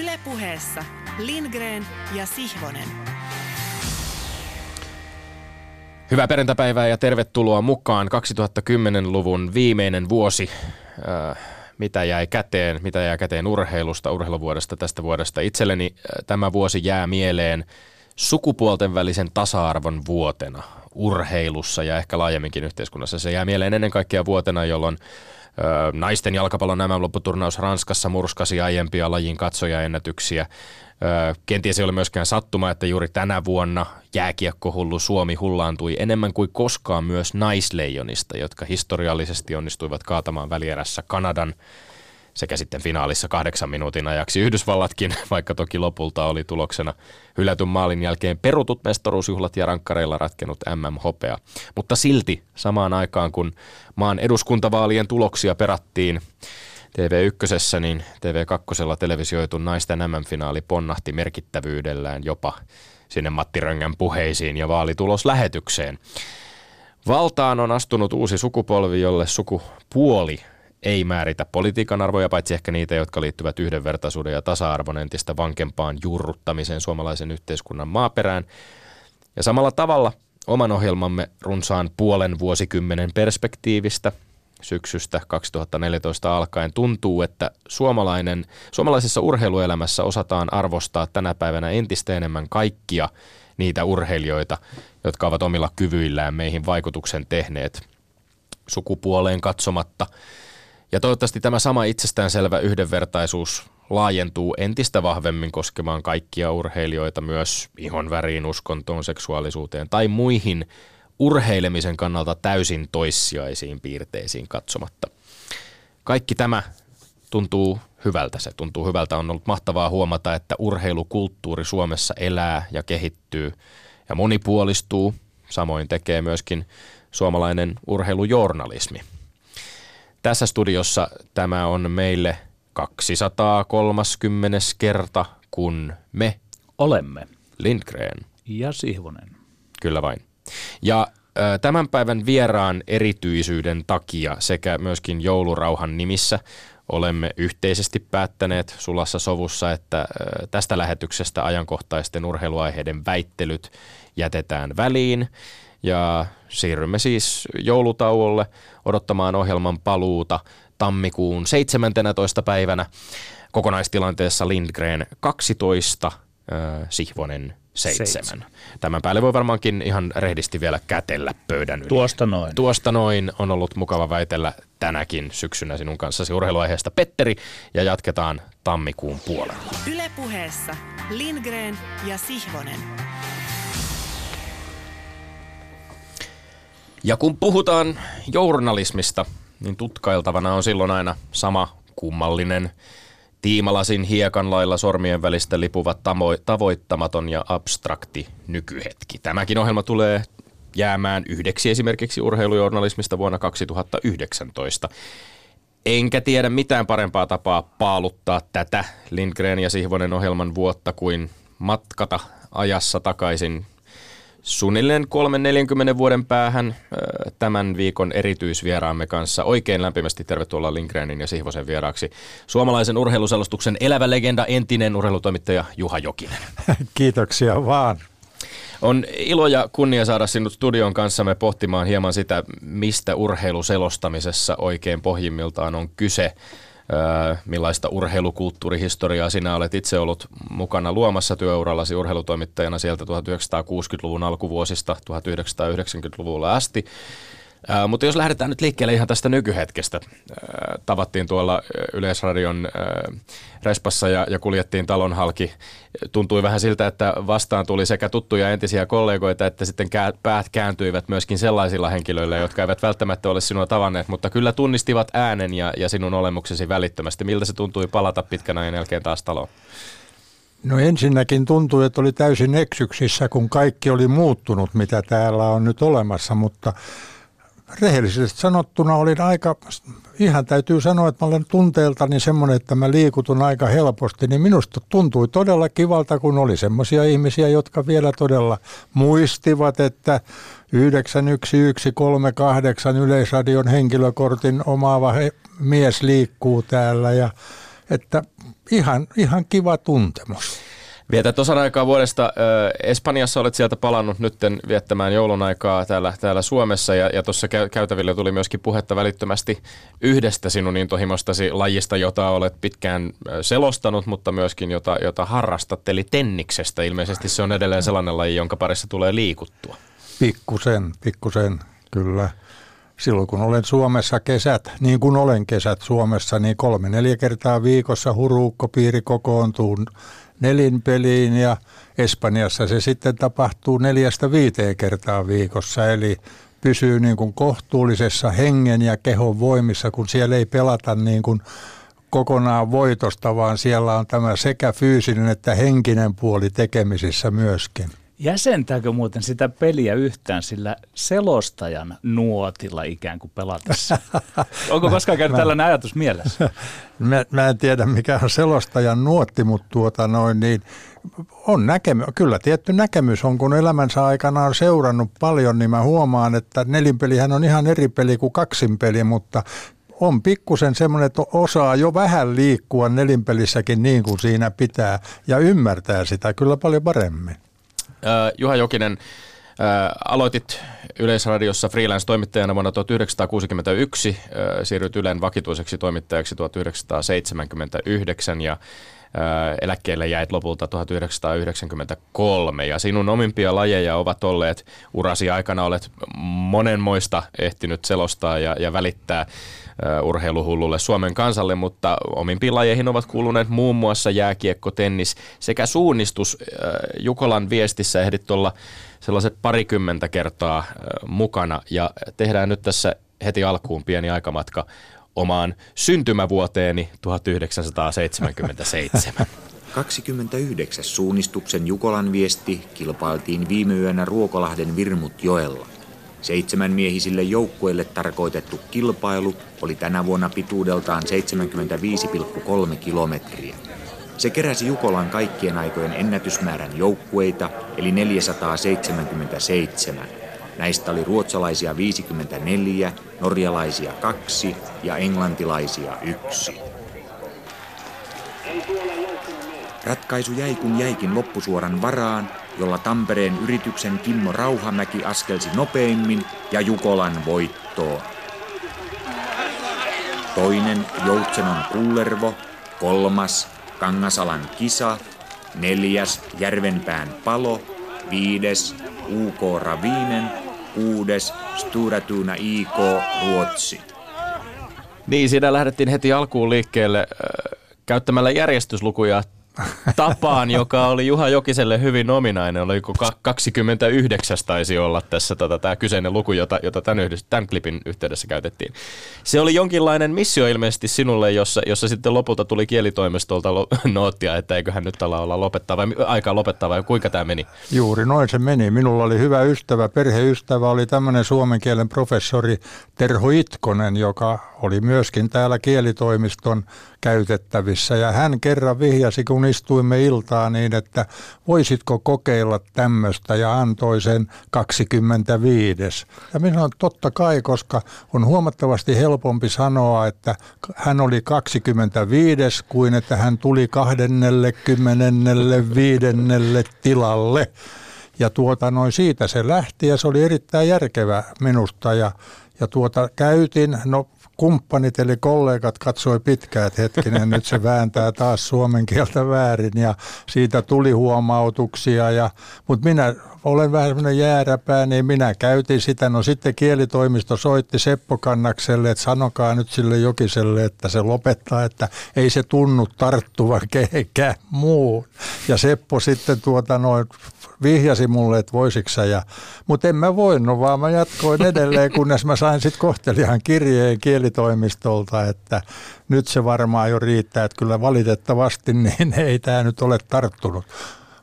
Ylepuheessa Lindgren ja Sihvonen. Hyvää perjantapäivää ja tervetuloa mukaan 2010-luvun viimeinen vuosi. Äh, mitä jäi käteen, mitä jäi käteen urheilusta, urheiluvuodesta tästä vuodesta. Itselleni äh, tämä vuosi jää mieleen sukupuolten välisen tasa-arvon vuotena urheilussa ja ehkä laajemminkin yhteiskunnassa. Se jää mieleen ennen kaikkea vuotena, jolloin Naisten jalkapallon nämä lopputurnaus Ranskassa murskasi aiempia lajin katsojaennätyksiä. Kenties ei ole myöskään sattuma, että juuri tänä vuonna jääkiekkohullu Suomi hullaantui enemmän kuin koskaan myös naisleijonista, jotka historiallisesti onnistuivat kaatamaan välierässä Kanadan sekä sitten finaalissa kahdeksan minuutin ajaksi Yhdysvallatkin, vaikka toki lopulta oli tuloksena hylätyn maalin jälkeen perutut mestaruusjuhlat ja rankkareilla ratkennut MM-hopea. Mutta silti samaan aikaan, kun maan eduskuntavaalien tuloksia perattiin TV1, niin TV2 televisioitu naisten MM-finaali ponnahti merkittävyydellään jopa sinne Matti Röngän puheisiin ja vaalituloslähetykseen. Valtaan on astunut uusi sukupolvi, jolle sukupuoli ei määritä politiikan arvoja, paitsi ehkä niitä, jotka liittyvät yhdenvertaisuuden ja tasa-arvon entistä vankempaan juurruttamiseen suomalaisen yhteiskunnan maaperään. Ja samalla tavalla oman ohjelmamme runsaan puolen vuosikymmenen perspektiivistä syksystä 2014 alkaen tuntuu, että suomalainen, suomalaisessa urheiluelämässä osataan arvostaa tänä päivänä entistä enemmän kaikkia niitä urheilijoita, jotka ovat omilla kyvyillään meihin vaikutuksen tehneet sukupuoleen katsomatta – ja toivottavasti tämä sama itsestäänselvä yhdenvertaisuus laajentuu entistä vahvemmin koskemaan kaikkia urheilijoita myös ihon väriin, uskontoon, seksuaalisuuteen tai muihin urheilemisen kannalta täysin toissijaisiin piirteisiin katsomatta. Kaikki tämä tuntuu hyvältä. Se tuntuu hyvältä. On ollut mahtavaa huomata, että urheilukulttuuri Suomessa elää ja kehittyy ja monipuolistuu. Samoin tekee myöskin suomalainen urheilujournalismi. Tässä studiossa tämä on meille 230. kerta, kun me olemme Lindgren ja Sihvonen. Kyllä vain. Ja tämän päivän vieraan erityisyyden takia sekä myöskin joulurauhan nimissä olemme yhteisesti päättäneet sulassa sovussa, että tästä lähetyksestä ajankohtaisten urheiluaiheiden väittelyt jätetään väliin ja siirrymme siis joulutauolle odottamaan ohjelman paluuta tammikuun 17. päivänä. Kokonaistilanteessa Lindgren 12, äh, Sihvonen 7. 7. Tämän päälle voi varmaankin ihan rehdisti vielä kätellä pöydän yli. Tuosta noin. Tuosta noin on ollut mukava väitellä tänäkin syksynä sinun kanssasi urheiluaiheesta Petteri ja jatketaan tammikuun puolella. Ylepuheessa Lindgren ja Sihvonen. Ja kun puhutaan journalismista, niin tutkailtavana on silloin aina sama kummallinen tiimalasin hiekan lailla sormien välistä lipuva tamo- tavoittamaton ja abstrakti nykyhetki. Tämäkin ohjelma tulee jäämään yhdeksi esimerkiksi urheilujournalismista vuonna 2019. Enkä tiedä mitään parempaa tapaa paaluttaa tätä Lindgren ja Sihvonen ohjelman vuotta kuin matkata ajassa takaisin suunnilleen 3-40 vuoden päähän tämän viikon erityisvieraamme kanssa. Oikein lämpimästi tervetuloa Lindgrenin ja Sihvosen vieraaksi. Suomalaisen urheiluselostuksen elävä legenda, entinen urheilutoimittaja Juha Jokinen. Kiitoksia vaan. On ilo ja kunnia saada sinut studion kanssamme pohtimaan hieman sitä, mistä urheiluselostamisessa oikein pohjimmiltaan on kyse millaista urheilukulttuurihistoriaa sinä olet itse ollut mukana luomassa työurallasi urheilutoimittajana sieltä 1960-luvun alkuvuosista 1990-luvulla asti. Mutta jos lähdetään nyt liikkeelle ihan tästä nykyhetkestä. Ää, tavattiin tuolla Yleisradion ää, respassa ja, ja kuljettiin talon halki. Tuntui vähän siltä, että vastaan tuli sekä tuttuja entisiä kollegoita, että sitten kää, päät kääntyivät myöskin sellaisilla henkilöillä, jotka eivät välttämättä ole sinua tavanneet, mutta kyllä tunnistivat äänen ja, ja sinun olemuksesi välittömästi. Miltä se tuntui palata pitkän ajan jälkeen taas taloon? No ensinnäkin tuntui, että oli täysin eksyksissä, kun kaikki oli muuttunut, mitä täällä on nyt olemassa, mutta rehellisesti sanottuna olin aika, ihan täytyy sanoa, että mä olen tunteeltani semmoinen, että mä liikutun aika helposti, niin minusta tuntui todella kivalta, kun oli semmoisia ihmisiä, jotka vielä todella muistivat, että 91138 Yleisradion henkilökortin omaava he, mies liikkuu täällä ja että ihan, ihan kiva tuntemus. Vietät osan aikaa vuodesta Espanjassa, olet sieltä palannut nytten viettämään joulun aikaa täällä, täällä Suomessa ja, ja tuossa käytävillä tuli myöskin puhetta välittömästi yhdestä sinun intohimostasi lajista, jota olet pitkään selostanut, mutta myöskin jota, jota harrastat, eli tenniksestä. Ilmeisesti se on edelleen sellainen laji, jonka parissa tulee liikuttua. Pikkusen, pikkusen, kyllä silloin kun olen Suomessa kesät, niin kuin olen kesät Suomessa, niin kolme neljä kertaa viikossa huruukkopiiri kokoontuu nelinpeliin ja Espanjassa se sitten tapahtuu neljästä viiteen kertaa viikossa, eli pysyy niin kuin kohtuullisessa hengen ja kehon voimissa, kun siellä ei pelata niin kuin kokonaan voitosta, vaan siellä on tämä sekä fyysinen että henkinen puoli tekemisissä myöskin. Jäsentääkö muuten sitä peliä yhtään sillä selostajan nuotilla ikään kuin pelatessa? Onko koskaan käynyt tällainen ajatus mielessä? Mä, mä en tiedä mikä on selostajan nuotti, mutta tuota noin niin on näkemy, kyllä tietty näkemys on, kun elämänsä aikana on seurannut paljon, niin mä huomaan, että nelinpelihän on ihan eri peli kuin kaksinpeli, mutta on pikkusen semmoinen, että osaa jo vähän liikkua nelinpelissäkin niin kuin siinä pitää ja ymmärtää sitä kyllä paljon paremmin. Juha Jokinen, aloitit Yleisradiossa freelance-toimittajana vuonna 1961, siirryit Ylen vakituiseksi toimittajaksi 1979 ja eläkkeelle jäit lopulta 1993 ja sinun omimpia lajeja ovat olleet urasi aikana, olet monenmoista ehtinyt selostaa ja, ja välittää urheiluhullulle Suomen kansalle, mutta omimpiin lajeihin ovat kuuluneet muun muassa jääkiekko, tennis sekä suunnistus. Jukolan viestissä ehdit olla sellaiset parikymmentä kertaa mukana ja tehdään nyt tässä heti alkuun pieni aikamatka omaan syntymävuoteeni 1977. 29. suunnistuksen Jukolan viesti kilpailtiin viime yönä Ruokolahden Virmut joella. Seitsemän miehisille joukkueille tarkoitettu kilpailu oli tänä vuonna pituudeltaan 75,3 kilometriä. Se keräsi Jukolan kaikkien aikojen ennätysmäärän joukkueita, eli 477. Näistä oli ruotsalaisia 54, norjalaisia kaksi ja englantilaisia yksi. Ratkaisu jäi kun jäikin loppusuoran varaan, jolla Tampereen yrityksen Kimmo Rauhamäki askelsi nopeimmin ja Jukolan voittoon. Toinen Joutsenon Kullervo, kolmas Kangasalan kisa, neljäs Järvenpään palo, viides UK Ravinen, kuudes Sturatuna IK Ruotsi. Niin, siinä lähdettiin heti alkuun liikkeelle äh, käyttämällä järjestyslukuja tapaan, joka oli Juha Jokiselle hyvin ominainen. Oliko 29 taisi olla tässä tota, tämä kyseinen luku, jota, jota tämän, yhdessä, tämän klipin yhteydessä käytettiin. Se oli jonkinlainen missio ilmeisesti sinulle, jossa, jossa sitten lopulta tuli kielitoimistolta lo, noottia, että eiköhän nyt olla, olla lopettaa vai aikaa lopettaa vai kuinka tämä meni? Juuri noin se meni. Minulla oli hyvä ystävä, perheystävä oli tämmöinen suomen kielen professori Terho Itkonen, joka oli myöskin täällä kielitoimiston käytettävissä. Ja hän kerran vihjasi, kun istuimme iltaa niin, että voisitko kokeilla tämmöistä ja antoi sen 25. Ja minä sanoin, totta kai, koska on huomattavasti helpompi sanoa, että hän oli 25 kuin että hän tuli 25 tilalle. Ja tuota, noin siitä se lähti ja se oli erittäin järkevä minusta ja ja tuota, käytin, no kumppanit eli kollegat katsoi pitkään, että hetkinen, nyt se vääntää taas suomen kieltä väärin ja siitä tuli huomautuksia. Ja, mutta minä olen vähän semmoinen jääräpää, niin minä käytin sitä. No sitten kielitoimisto soitti Seppo Kannakselle, että sanokaa nyt sille Jokiselle, että se lopettaa, että ei se tunnu tarttuvan kehenkään muun. Ja Seppo sitten tuota noin vihjasi mulle, että voisitko ja Mutta en mä voinut, vaan mä jatkoin edelleen, kunnes mä sain sitten kohtelijan kirjeen kielitoimistolta, että nyt se varmaan jo riittää, että kyllä valitettavasti niin ei tämä nyt ole tarttunut.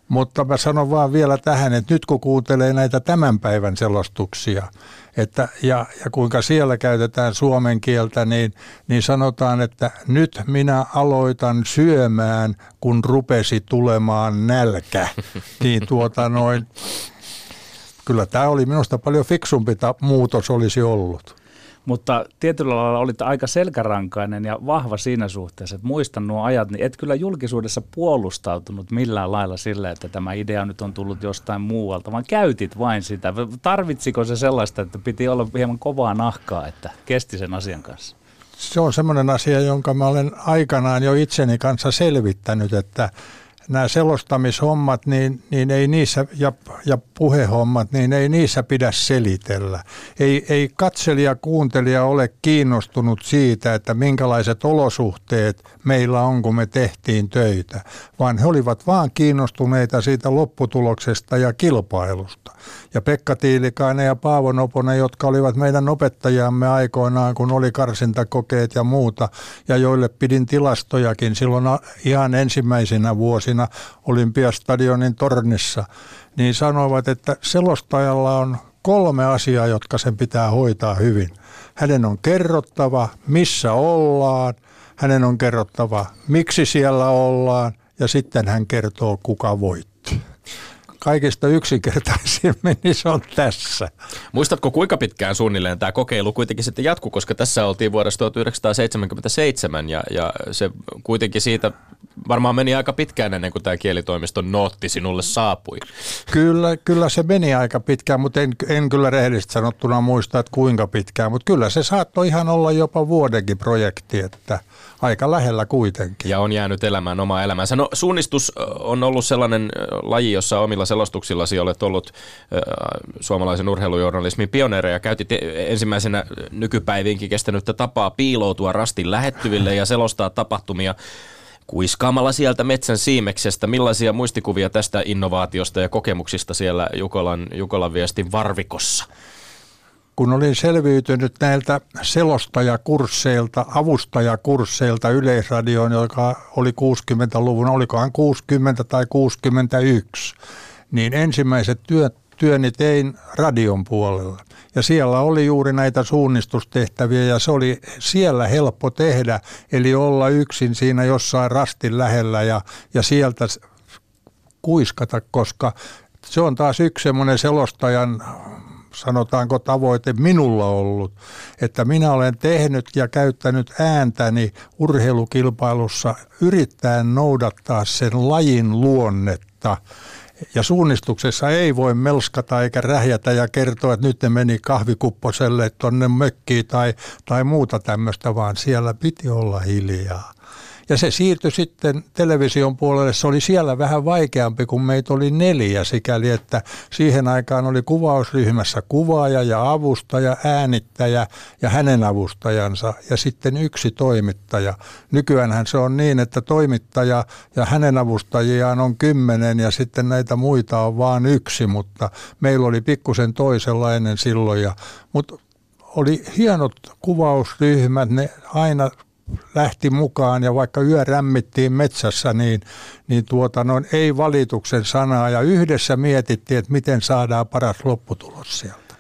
Mutta mä sanon vaan vielä tähän, että nyt kun kuuntelee näitä tämän päivän selostuksia, että, ja, ja kuinka siellä käytetään suomen kieltä, niin, niin sanotaan, että nyt minä aloitan syömään, kun rupesi tulemaan nälkä. Niin tuota noin, kyllä tämä oli minusta paljon fiksumpi muutos olisi ollut. Mutta tietyllä lailla olit aika selkärankainen ja vahva siinä suhteessa, että muistan nuo ajat, niin et kyllä julkisuudessa puolustautunut millään lailla sillä, että tämä idea nyt on tullut jostain muualta, vaan käytit vain sitä. Tarvitsiko se sellaista, että piti olla hieman kovaa nahkaa, että kesti sen asian kanssa? Se on semmoinen asia, jonka mä olen aikanaan jo itseni kanssa selvittänyt, että nämä selostamishommat, niin, niin ei niissä, ja, ja puhehommat, niin ei niissä pidä selitellä. Ei, ei katselija, kuuntelija ole kiinnostunut siitä, että minkälaiset olosuhteet meillä on, kun me tehtiin töitä, vaan he olivat vaan kiinnostuneita siitä lopputuloksesta ja kilpailusta. Ja Pekka Tiilikainen ja Paavo Noponen, jotka olivat meidän opettajamme aikoinaan, kun oli karsintakokeet ja muuta, ja joille pidin tilastojakin silloin ihan ensimmäisinä vuosina Olympiastadionin tornissa, niin sanoivat, että selostajalla on kolme asiaa, jotka sen pitää hoitaa hyvin. Hänen on kerrottava, missä ollaan, hänen on kerrottava, miksi siellä ollaan, ja sitten hän kertoo, kuka voitti kaikista yksinkertaisimmin, niin se on tässä. Muistatko kuinka pitkään suunnilleen tämä kokeilu kuitenkin sitten jatkuu, koska tässä oltiin vuodesta 1977 ja, ja se kuitenkin siitä varmaan meni aika pitkään ennen kuin tämä kielitoimiston nootti sinulle saapui. Kyllä, kyllä se meni aika pitkään, mutta en, en kyllä rehellisesti sanottuna muista, että kuinka pitkään, mutta kyllä se saattoi ihan olla jopa vuodenkin projekti, että aika lähellä kuitenkin. Ja on jäänyt elämään omaa elämänsä. No suunnistus on ollut sellainen laji, jossa omilla selostuksillasi olet ollut äh, suomalaisen urheilujournalismin pioneereja. Käytit ensimmäisenä nykypäiviinkin kestänyttä tapaa piiloutua rastin lähettyville ja selostaa tapahtumia kuiskaamalla sieltä metsän siimeksestä. Millaisia muistikuvia tästä innovaatiosta ja kokemuksista siellä Jukolan, Jukolan viestin varvikossa? kun olin selviytynyt näiltä selostajakursseilta, avustajakursseilta Yleisradioon, joka oli 60-luvun, olikohan 60 tai 61, niin ensimmäiset työt, työni tein radion puolella. Ja siellä oli juuri näitä suunnistustehtäviä ja se oli siellä helppo tehdä, eli olla yksin siinä jossain rastin lähellä ja, ja sieltä kuiskata, koska se on taas yksi semmoinen selostajan sanotaanko tavoite minulla ollut, että minä olen tehnyt ja käyttänyt ääntäni urheilukilpailussa yrittäen noudattaa sen lajin luonnetta. Ja suunnistuksessa ei voi melskata eikä rähjätä ja kertoa, että nyt ne meni kahvikupposelle tuonne mökkiin tai, tai muuta tämmöistä, vaan siellä piti olla hiljaa. Ja se siirtyi sitten television puolelle. Se oli siellä vähän vaikeampi, kun meitä oli neljä sikäli, että siihen aikaan oli kuvausryhmässä kuvaaja ja avustaja, äänittäjä ja hänen avustajansa ja sitten yksi toimittaja. Nykyäänhän se on niin, että toimittaja ja hänen avustajiaan on kymmenen ja sitten näitä muita on vain yksi, mutta meillä oli pikkusen toisenlainen silloin. Ja, mutta oli hienot kuvausryhmät, ne aina lähti mukaan ja vaikka yö rämmittiin metsässä, niin, niin tuota, noin ei valituksen sanaa. Ja yhdessä mietittiin, että miten saadaan paras lopputulos sieltä.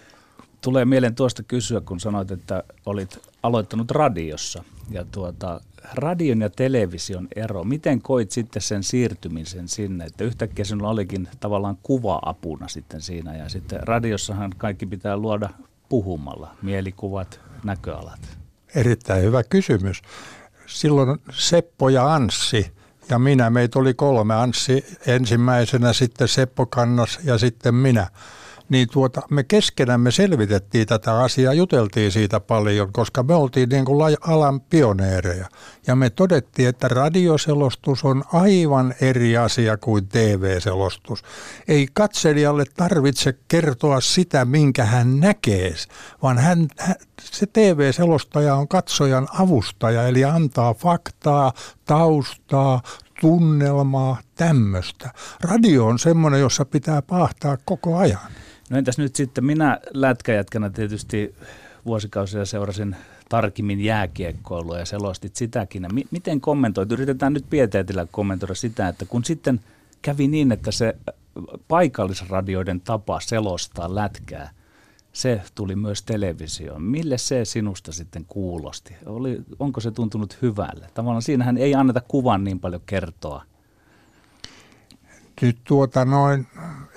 Tulee mieleen tuosta kysyä, kun sanoit, että olit aloittanut radiossa. Ja tuota, radion ja television ero, miten koit sitten sen siirtymisen sinne, että yhtäkkiä sinulla olikin tavallaan kuva-apuna sitten siinä. Ja sitten radiossahan kaikki pitää luoda puhumalla, mielikuvat, näköalat. Erittäin hyvä kysymys. Silloin Seppo ja Anssi ja minä, meitä oli kolme, Anssi ensimmäisenä, sitten Seppo Kannas ja sitten minä – niin tuota, me keskenämme selvitettiin tätä asiaa, juteltiin siitä paljon, koska me oltiin niin kuin alan pioneereja. Ja me todettiin, että radioselostus on aivan eri asia kuin TV-selostus. Ei katselijalle tarvitse kertoa sitä, minkä hän näkee, vaan hän, se TV-selostaja on katsojan avustaja, eli antaa faktaa, taustaa, tunnelmaa, tämmöistä. Radio on semmoinen, jossa pitää pahtaa koko ajan. No entäs nyt sitten, minä lätkäjätkänä tietysti vuosikausia seurasin tarkemmin jääkiekkoilua ja selostit sitäkin. M- miten kommentoit? Yritetään nyt pieteetillä kommentoida sitä, että kun sitten kävi niin, että se paikallisradioiden tapa selostaa lätkää, se tuli myös televisioon. Mille se sinusta sitten kuulosti? Oli, onko se tuntunut hyvälle? Tavallaan siinähän ei anneta kuvan niin paljon kertoa. Nyt tuota noin,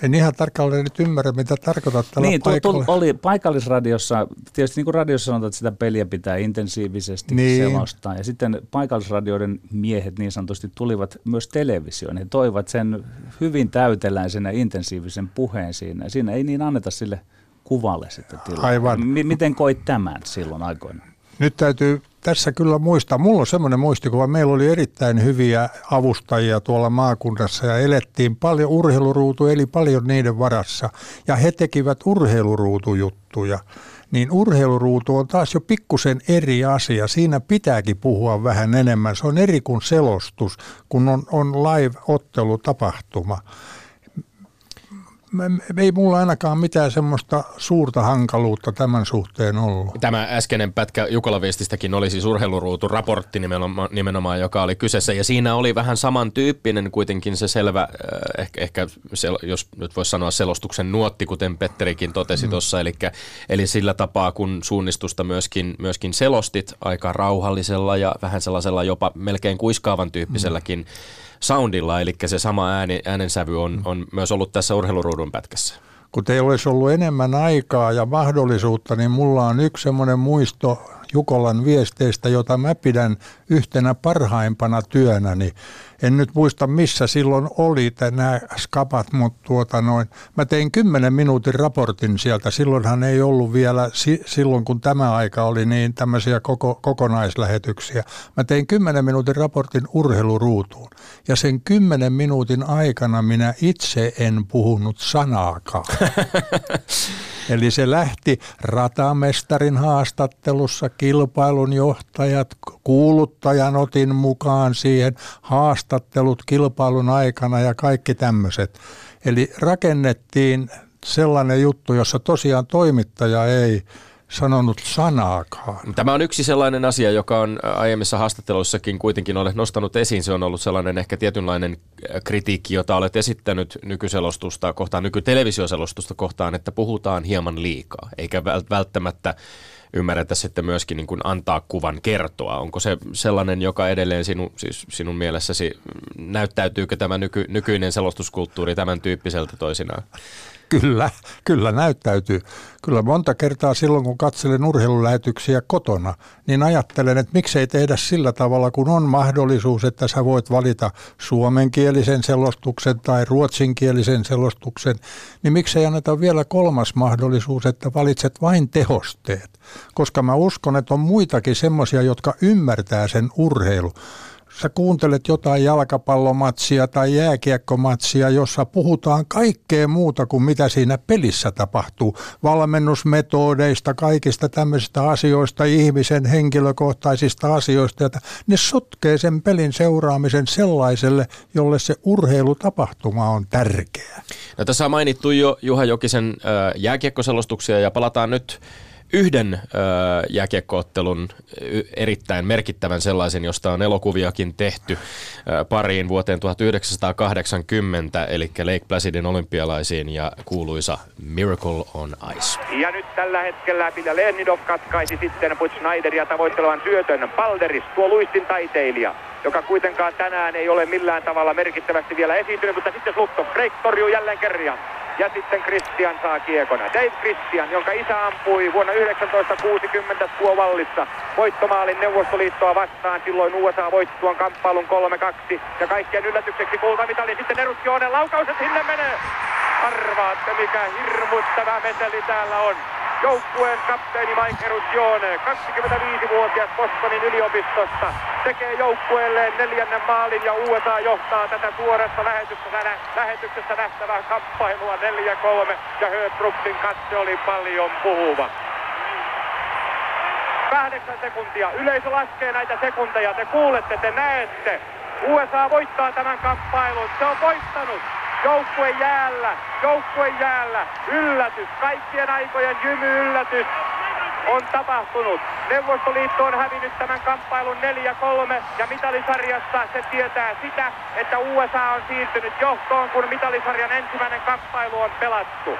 En ihan tarkalleen nyt ymmärrä, mitä tarkoitat tällä niin, paikalla. oli paikallisradiossa, tietysti niin kuin radiossa sanotaan, että sitä peliä pitää intensiivisesti niin. selostaa. Ja sitten paikallisradioiden miehet niin sanotusti tulivat myös televisioon. He toivat sen hyvin täyteläisen ja intensiivisen puheen siinä. Siinä ei niin anneta sille kuvalle sitten tilaa. Aivan. M- miten koit tämän silloin aikoina? Nyt täytyy tässä kyllä muistaa. Mulla on semmoinen muistikuva. Meillä oli erittäin hyviä avustajia tuolla maakunnassa ja elettiin paljon urheiluruutu, eli paljon niiden varassa. Ja he tekivät urheiluruutujuttuja. Niin urheiluruutu on taas jo pikkusen eri asia. Siinä pitääkin puhua vähän enemmän. Se on eri kuin selostus, kun on, on live-ottelu tapahtuma ei mulla ainakaan mitään semmoista suurta hankaluutta tämän suhteen ollut. Tämä äskeinen pätkä Jukolaviestistäkin oli siis urheiluruutu raportti nimenomaan, nimenomaan, joka oli kyseessä. Ja siinä oli vähän samantyyppinen kuitenkin se selvä, äh, ehkä, ehkä sel, jos nyt voisi sanoa selostuksen nuotti, kuten Petterikin totesi mm. tuossa. Eli, eli sillä tapaa, kun suunnistusta myöskin, myöskin selostit aika rauhallisella ja vähän sellaisella jopa melkein kuiskaavan tyyppiselläkin mm soundilla, eli se sama ääni, äänensävy on, on myös ollut tässä urheiluruudun pätkässä. Kun teillä olisi ollut enemmän aikaa ja mahdollisuutta, niin mulla on yksi semmoinen muisto Jukolan viesteistä, jota mä pidän yhtenä parhaimpana työnäni. En nyt muista missä silloin oli nämä skapat, mutta tuota noin. Mä tein kymmenen minuutin raportin sieltä. Silloinhan ei ollut vielä, silloin kun tämä aika oli niin tämmöisiä koko, kokonaislähetyksiä. Mä tein kymmenen minuutin raportin urheiluruutuun. Ja sen kymmenen minuutin aikana minä itse en puhunut sanaakaan. Eli se lähti ratamestarin haastattelussa, kilpailun johtajat, kuuluttajan otin mukaan siihen, haastattelut kilpailun aikana ja kaikki tämmöiset. Eli rakennettiin sellainen juttu, jossa tosiaan toimittaja ei sanonut sanaakaan. Tämä on yksi sellainen asia, joka on aiemmissa haastatteluissakin kuitenkin olet nostanut esiin. Se on ollut sellainen ehkä tietynlainen kritiikki, jota olet esittänyt nykyselostusta kohtaan, nykytelevisioselostusta kohtaan, että puhutaan hieman liikaa, eikä välttämättä ymmärretä sitten myöskin niin kuin antaa kuvan kertoa. Onko se sellainen, joka edelleen sinun, siis sinun mielessäsi, näyttäytyykö tämä nyky, nykyinen selostuskulttuuri tämän tyyppiseltä toisinaan? Kyllä, kyllä näyttäytyy. Kyllä monta kertaa silloin, kun katselen urheilulähetyksiä kotona, niin ajattelen, että miksei tehdä sillä tavalla, kun on mahdollisuus, että sä voit valita suomenkielisen selostuksen tai ruotsinkielisen selostuksen, niin miksei anneta vielä kolmas mahdollisuus, että valitset vain tehosteet. Koska mä uskon, että on muitakin semmoisia, jotka ymmärtää sen urheilu sä kuuntelet jotain jalkapallomatsia tai jääkiekkomatsia, jossa puhutaan kaikkea muuta kuin mitä siinä pelissä tapahtuu. Valmennusmetodeista, kaikista tämmöisistä asioista, ihmisen henkilökohtaisista asioista. Että ne sotkee sen pelin seuraamisen sellaiselle, jolle se urheilutapahtuma on tärkeä. No, tässä on mainittu jo Juha Jokisen jääkiekkoselostuksia ja palataan nyt yhden ö, jääkiekkoottelun erittäin merkittävän sellaisen, josta on elokuviakin tehty pariin vuoteen 1980, eli Lake Placidin olympialaisiin ja kuuluisa Miracle on Ice. Ja nyt tällä hetkellä Pitä Lennidov katkaisi sitten Butch Schneideria tavoittelevan syötön. Palderis, tuo luistin taiteilija joka kuitenkaan tänään ei ole millään tavalla merkittävästi vielä esiintynyt, mutta sitten Slutto Break torjuu jälleen kerran. Ja sitten Christian saa kiekona. Dave Christian, jonka isä ampui vuonna 1960 Kuovallissa voittomaalin Neuvostoliittoa vastaan. Silloin USA voitti tuon kamppailun 3-2. Ja kaikkien yllätykseksi kultamitali. Sitten Erutsionen laukaus ja sinne menee. Arvaatte mikä hirmuttava meteli täällä on joukkueen kapteeni Mike Eruzione, 25-vuotias Bostonin yliopistosta, tekee joukkueelleen neljännen maalin ja USA johtaa tätä suorassa lähetyksessä, lähetyksessä nähtävää kamppailua 4-3 ja Herb Brooksin katse oli paljon puhuva. Kahdeksan sekuntia. Yleisö laskee näitä sekunteja. Te kuulette, te näette. USA voittaa tämän kamppailun. Se on voittanut. Joukkue jäällä, joukkue jäällä, yllätys, kaikkien aikojen jymy yllätys on tapahtunut. Neuvostoliitto on hävinnyt tämän kamppailun 4-3 ja mitalisarjassa se tietää sitä, että USA on siirtynyt johtoon, kun mitalisarjan ensimmäinen kamppailu on pelattu.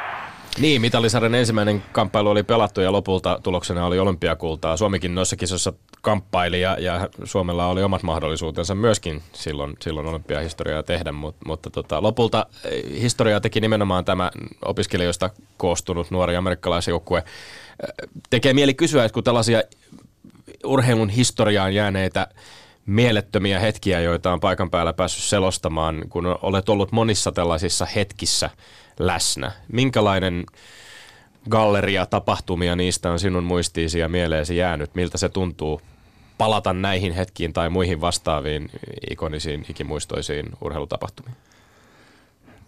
Niin, mitalisarjan ensimmäinen kamppailu oli pelattu ja lopulta tuloksena oli olympiakultaa. Suomikin noissa kisoissa kamppaili ja, ja Suomella oli omat mahdollisuutensa myöskin silloin, silloin olympiahistoriaa tehdä, mutta, mutta tota, lopulta eh, historiaa teki nimenomaan tämä opiskelijoista koostunut nuori amerikkalaisjoukkue. Eh, tekee mieli kysyä, että kun tällaisia urheilun historiaan jääneitä mielettömiä hetkiä, joita on paikan päällä päässyt selostamaan, kun olet ollut monissa tällaisissa hetkissä läsnä. Minkälainen galleria tapahtumia niistä on sinun muistiisi ja mieleesi jäänyt? Miltä se tuntuu palata näihin hetkiin tai muihin vastaaviin ikonisiin, ikimuistoisiin urheilutapahtumiin?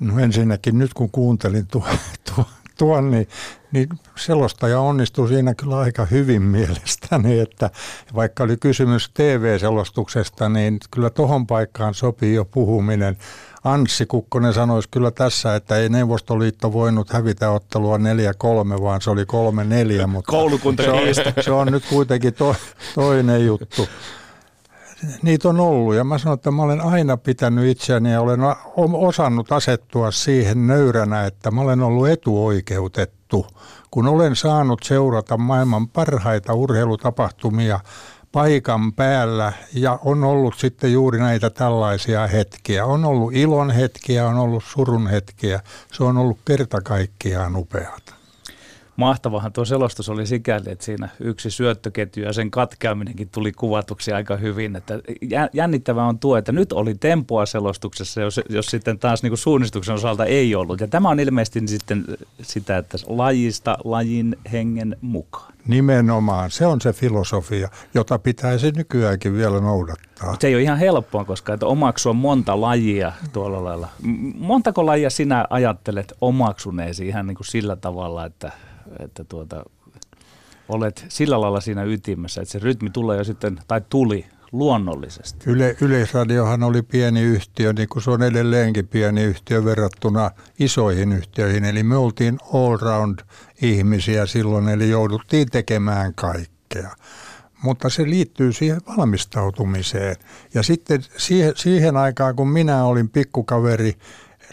No ensinnäkin nyt kun kuuntelin tuo, tuo, tuon, niin, niin selostaja onnistui siinä kyllä aika hyvin mielestäni, että vaikka oli kysymys TV-selostuksesta, niin kyllä tohon paikkaan sopii jo puhuminen. Anssi Kukkonen sanoisi kyllä tässä, että ei Neuvostoliitto voinut hävitä ottelua 4-3, vaan se oli 3-4, mutta se on, se on nyt kuitenkin to, toinen juttu niitä on ollut ja mä sanon, että mä olen aina pitänyt itseäni ja olen osannut asettua siihen nöyränä, että mä olen ollut etuoikeutettu. Kun olen saanut seurata maailman parhaita urheilutapahtumia paikan päällä ja on ollut sitten juuri näitä tällaisia hetkiä. On ollut ilon hetkiä, on ollut surun hetkiä. Se on ollut kerta kaikkiaan upeata mahtavahan tuo selostus oli sikäli, että siinä yksi syöttöketju ja sen katkeaminenkin tuli kuvatuksi aika hyvin. Että jännittävää on tuo, että nyt oli tempoa selostuksessa, jos, jos sitten taas niin kuin suunnistuksen osalta ei ollut. Ja tämä on ilmeisesti sitten sitä, että lajista lajin hengen mukaan. Nimenomaan, se on se filosofia, jota pitäisi nykyäänkin vielä noudattaa. Se ei ole ihan helppoa, koska että omaksua monta lajia tuolla lailla. Montako lajia sinä ajattelet omaksuneesi ihan niin kuin sillä tavalla, että että tuota, olet sillä lailla siinä ytimessä, että se rytmi tulee jo sitten, tai tuli luonnollisesti. Yle, Yleisradiohan oli pieni yhtiö, niin kuin se on edelleenkin pieni yhtiö verrattuna isoihin yhtiöihin. Eli me oltiin all-round ihmisiä silloin, eli jouduttiin tekemään kaikkea. Mutta se liittyy siihen valmistautumiseen. Ja sitten siihen, siihen aikaan, kun minä olin pikkukaveri,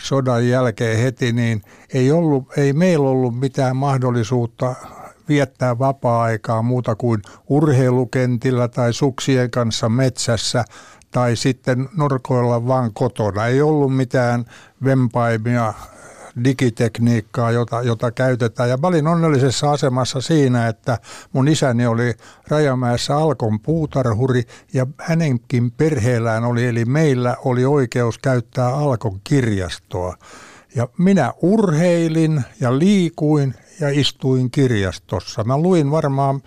sodan jälkeen heti, niin ei, ollut, ei meillä ollut mitään mahdollisuutta viettää vapaa-aikaa muuta kuin urheilukentillä tai suksien kanssa metsässä tai sitten norkoilla vaan kotona. Ei ollut mitään vempaimia digitekniikkaa, jota, jota käytetään. Ja mä olin onnellisessa asemassa siinä, että mun isäni oli Rajamäessä Alkon puutarhuri ja hänenkin perheellään oli, eli meillä oli oikeus käyttää Alkon kirjastoa. Ja minä urheilin ja liikuin ja istuin kirjastossa. Mä luin varmaan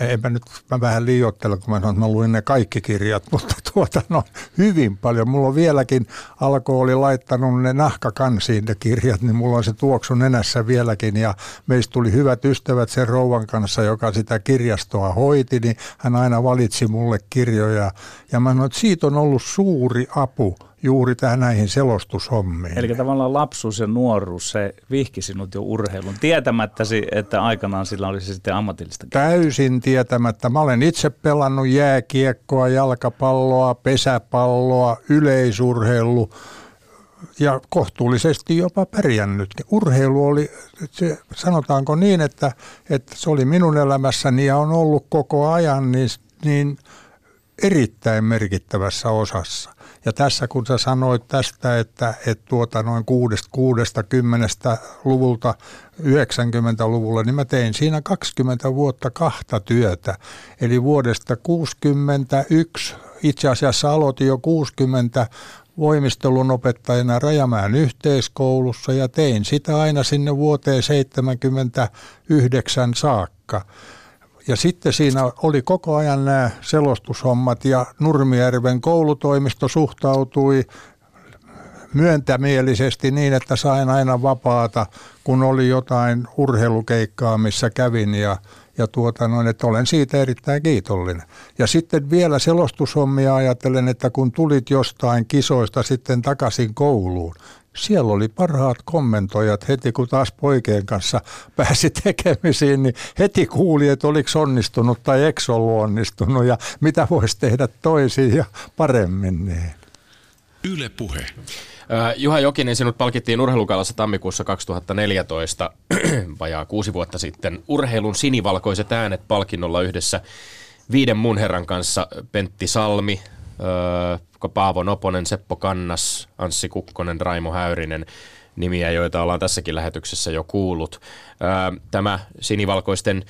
enpä nyt, mä vähän liioittelen, kun mä sanon, että mä luin ne kaikki kirjat, mutta tuota, no, hyvin paljon. Mulla on vieläkin, Alko oli laittanut ne nahkakansiin ne kirjat, niin mulla on se tuoksu nenässä vieläkin. Ja meistä tuli hyvät ystävät sen rouvan kanssa, joka sitä kirjastoa hoiti, niin hän aina valitsi mulle kirjoja. Ja mä sanoin, että siitä on ollut suuri apu – juuri tähän näihin selostushommiin. Eli tavallaan lapsuus ja nuoruus, se vihki sinut jo urheilun, tietämättäsi, että aikanaan sillä olisi sitten ammatillista. Täysin tietämättä. Mä olen itse pelannut jääkiekkoa, jalkapalloa, pesäpalloa, yleisurheilu ja kohtuullisesti jopa pärjännyt. Urheilu oli, se, sanotaanko niin, että, että se oli minun elämässäni ja on ollut koko ajan niin, niin erittäin merkittävässä osassa. Ja tässä kun sä sanoit tästä, että, että tuota noin 60 luvulta 90-luvulla, niin mä tein siinä 20 vuotta kahta työtä. Eli vuodesta 61, itse asiassa aloitin jo 60 voimistelun opettajana Rajamäen yhteiskoulussa ja tein sitä aina sinne vuoteen 79 saakka. Ja sitten siinä oli koko ajan nämä selostushommat ja Nurmijärven koulutoimisto suhtautui myöntämielisesti niin, että sain aina vapaata, kun oli jotain urheilukeikkaa, missä kävin ja, ja tuota noin, että olen siitä erittäin kiitollinen. Ja sitten vielä selostushommia ajattelen, että kun tulit jostain kisoista sitten takaisin kouluun, siellä oli parhaat kommentoijat heti, kun taas poikien kanssa pääsi tekemisiin, niin heti kuuli, että oliko onnistunut tai eikö ollut onnistunut ja mitä voisi tehdä toisin ja paremmin. Niin. Yle Puhe. Juha Jokinen, sinut palkittiin urheilukaalassa tammikuussa 2014, vajaa kuusi vuotta sitten, urheilun sinivalkoiset äänet palkinnolla yhdessä viiden mun herran kanssa Pentti Salmi, Paavo Noponen, Seppo Kannas, Anssi Kukkonen, Raimo Häyrinen, nimiä, joita ollaan tässäkin lähetyksessä jo kuullut. Tämä sinivalkoisten